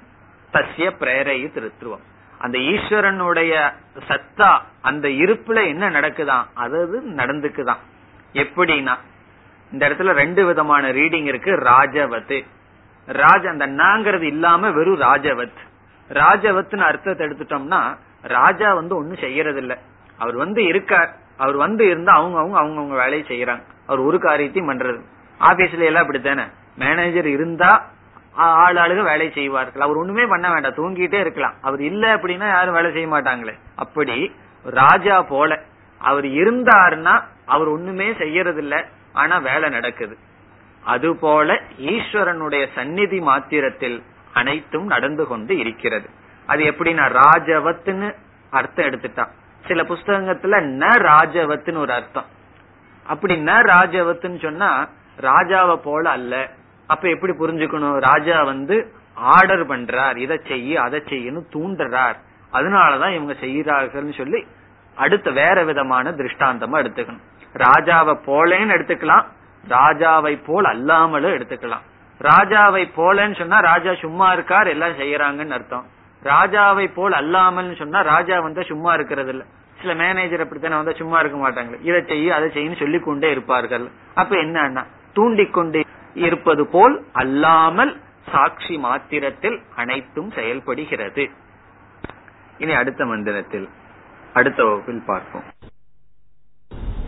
தசிய பிரேரையு திருத்துவம் அந்த ஈஸ்வரனுடைய சத்தா அந்த இருப்புல என்ன நடக்குதான் அதாவது நடந்துக்குதான். எப்படின்னா இந்த இடத்துல ரெண்டு விதமான ரீடிங் இருக்கு. ராஜவத்து ராஜ அந்த நாங்கிறது இல்லாம வெறும் ராஜவத். ராஜவத்னு அர்த்தத்தை எடுத்துட்டோம்னா ராஜா வந்து ஒண்ணும் செய்யறது இல்ல அவர் வந்து இருக்கார். அவர் வந்து இருந்தா அவங்க அவங்க அவங்க அவங்க வேலையை செய்யறாங்க. அவர் ஒரு காரியத்தையும் பண்றது. ஆபீஸ்ல எல்லாம் அப்படித்தானே? மேனேஜர் இருந்தா ஆள் ஆளுக வேலை செய்வார்கள். அவர் ஒண்ணுமே பண்ண வேண்டாம். தூங்கிட்டே இருக்கலாம். அவர் இல்ல அப்படின்னா யாரும் வேலை செய்ய மாட்டாங்களே. அப்படி ராஜா போல. அவர் இருந்தாருன்னா அவர் ஒண்ணுமே செய்யறது இல்ல ஆனா வேலை நடக்குது. அதுபோல ஈஸ்வரனுடைய சந்நிதி மாத்திரத்தில் அனைத்தும் நடந்து கொண்டு இருக்கிறது. அது எப்படின்னா ராஜவத்துன்னு அர்த்தம் எடுத்துட்டான் சில புஸ்தகத்துல ந ராஜவத்துன்னு ஒரு அர்த்தம். அப்படி ந ராஜவத்துன்னு சொன்னா ராஜாவை போல அல்ல. அப்ப எப்படி புரிஞ்சுக்கணும்? ராஜா வந்து ஆர்டர் பண்றார். இதை செய்ய அதை செய்யன்னு தூண்டுறார். அதனாலதான் இவங்க செய்யறார்கள் சொல்லி அடுத்த வேற விதமான திருஷ்டாந்தமா எடுத்துக்கணும். ராஜாவை போலேன்னு எடுத்துக்கலாம். ராஜாவை போல் அல்லாமலும் எடுத்துக்கலாம். ராஜாவை போலன்னு சொன்னா ராஜா சும்மா இருக்கார் எல்லாம் செய்யறாங்கன்னு அர்த்தம். ராஜாவை போல் அல்லாமல் சொன்னா ராஜா வந்து சும்மா இருக்கிறது இல்ல சில மேனேஜர் அப்படித்தானே வந்தா சும்மா இருக்க மாட்டாங்க. இதை செய்ய அதை செய்யு சொல்லி கொண்டே இருப்பார்கள். அப்ப என்ன தூண்டிக்கொண்டு இருப்பது போல் அல்லாமல் சாட்சி மாத்திரத்தில் அனைத்தும் செயல்படுகிறது. இனி அடுத்த மந்திரத்தில் அடுத்த வகுப்பில் பார்ப்போம்.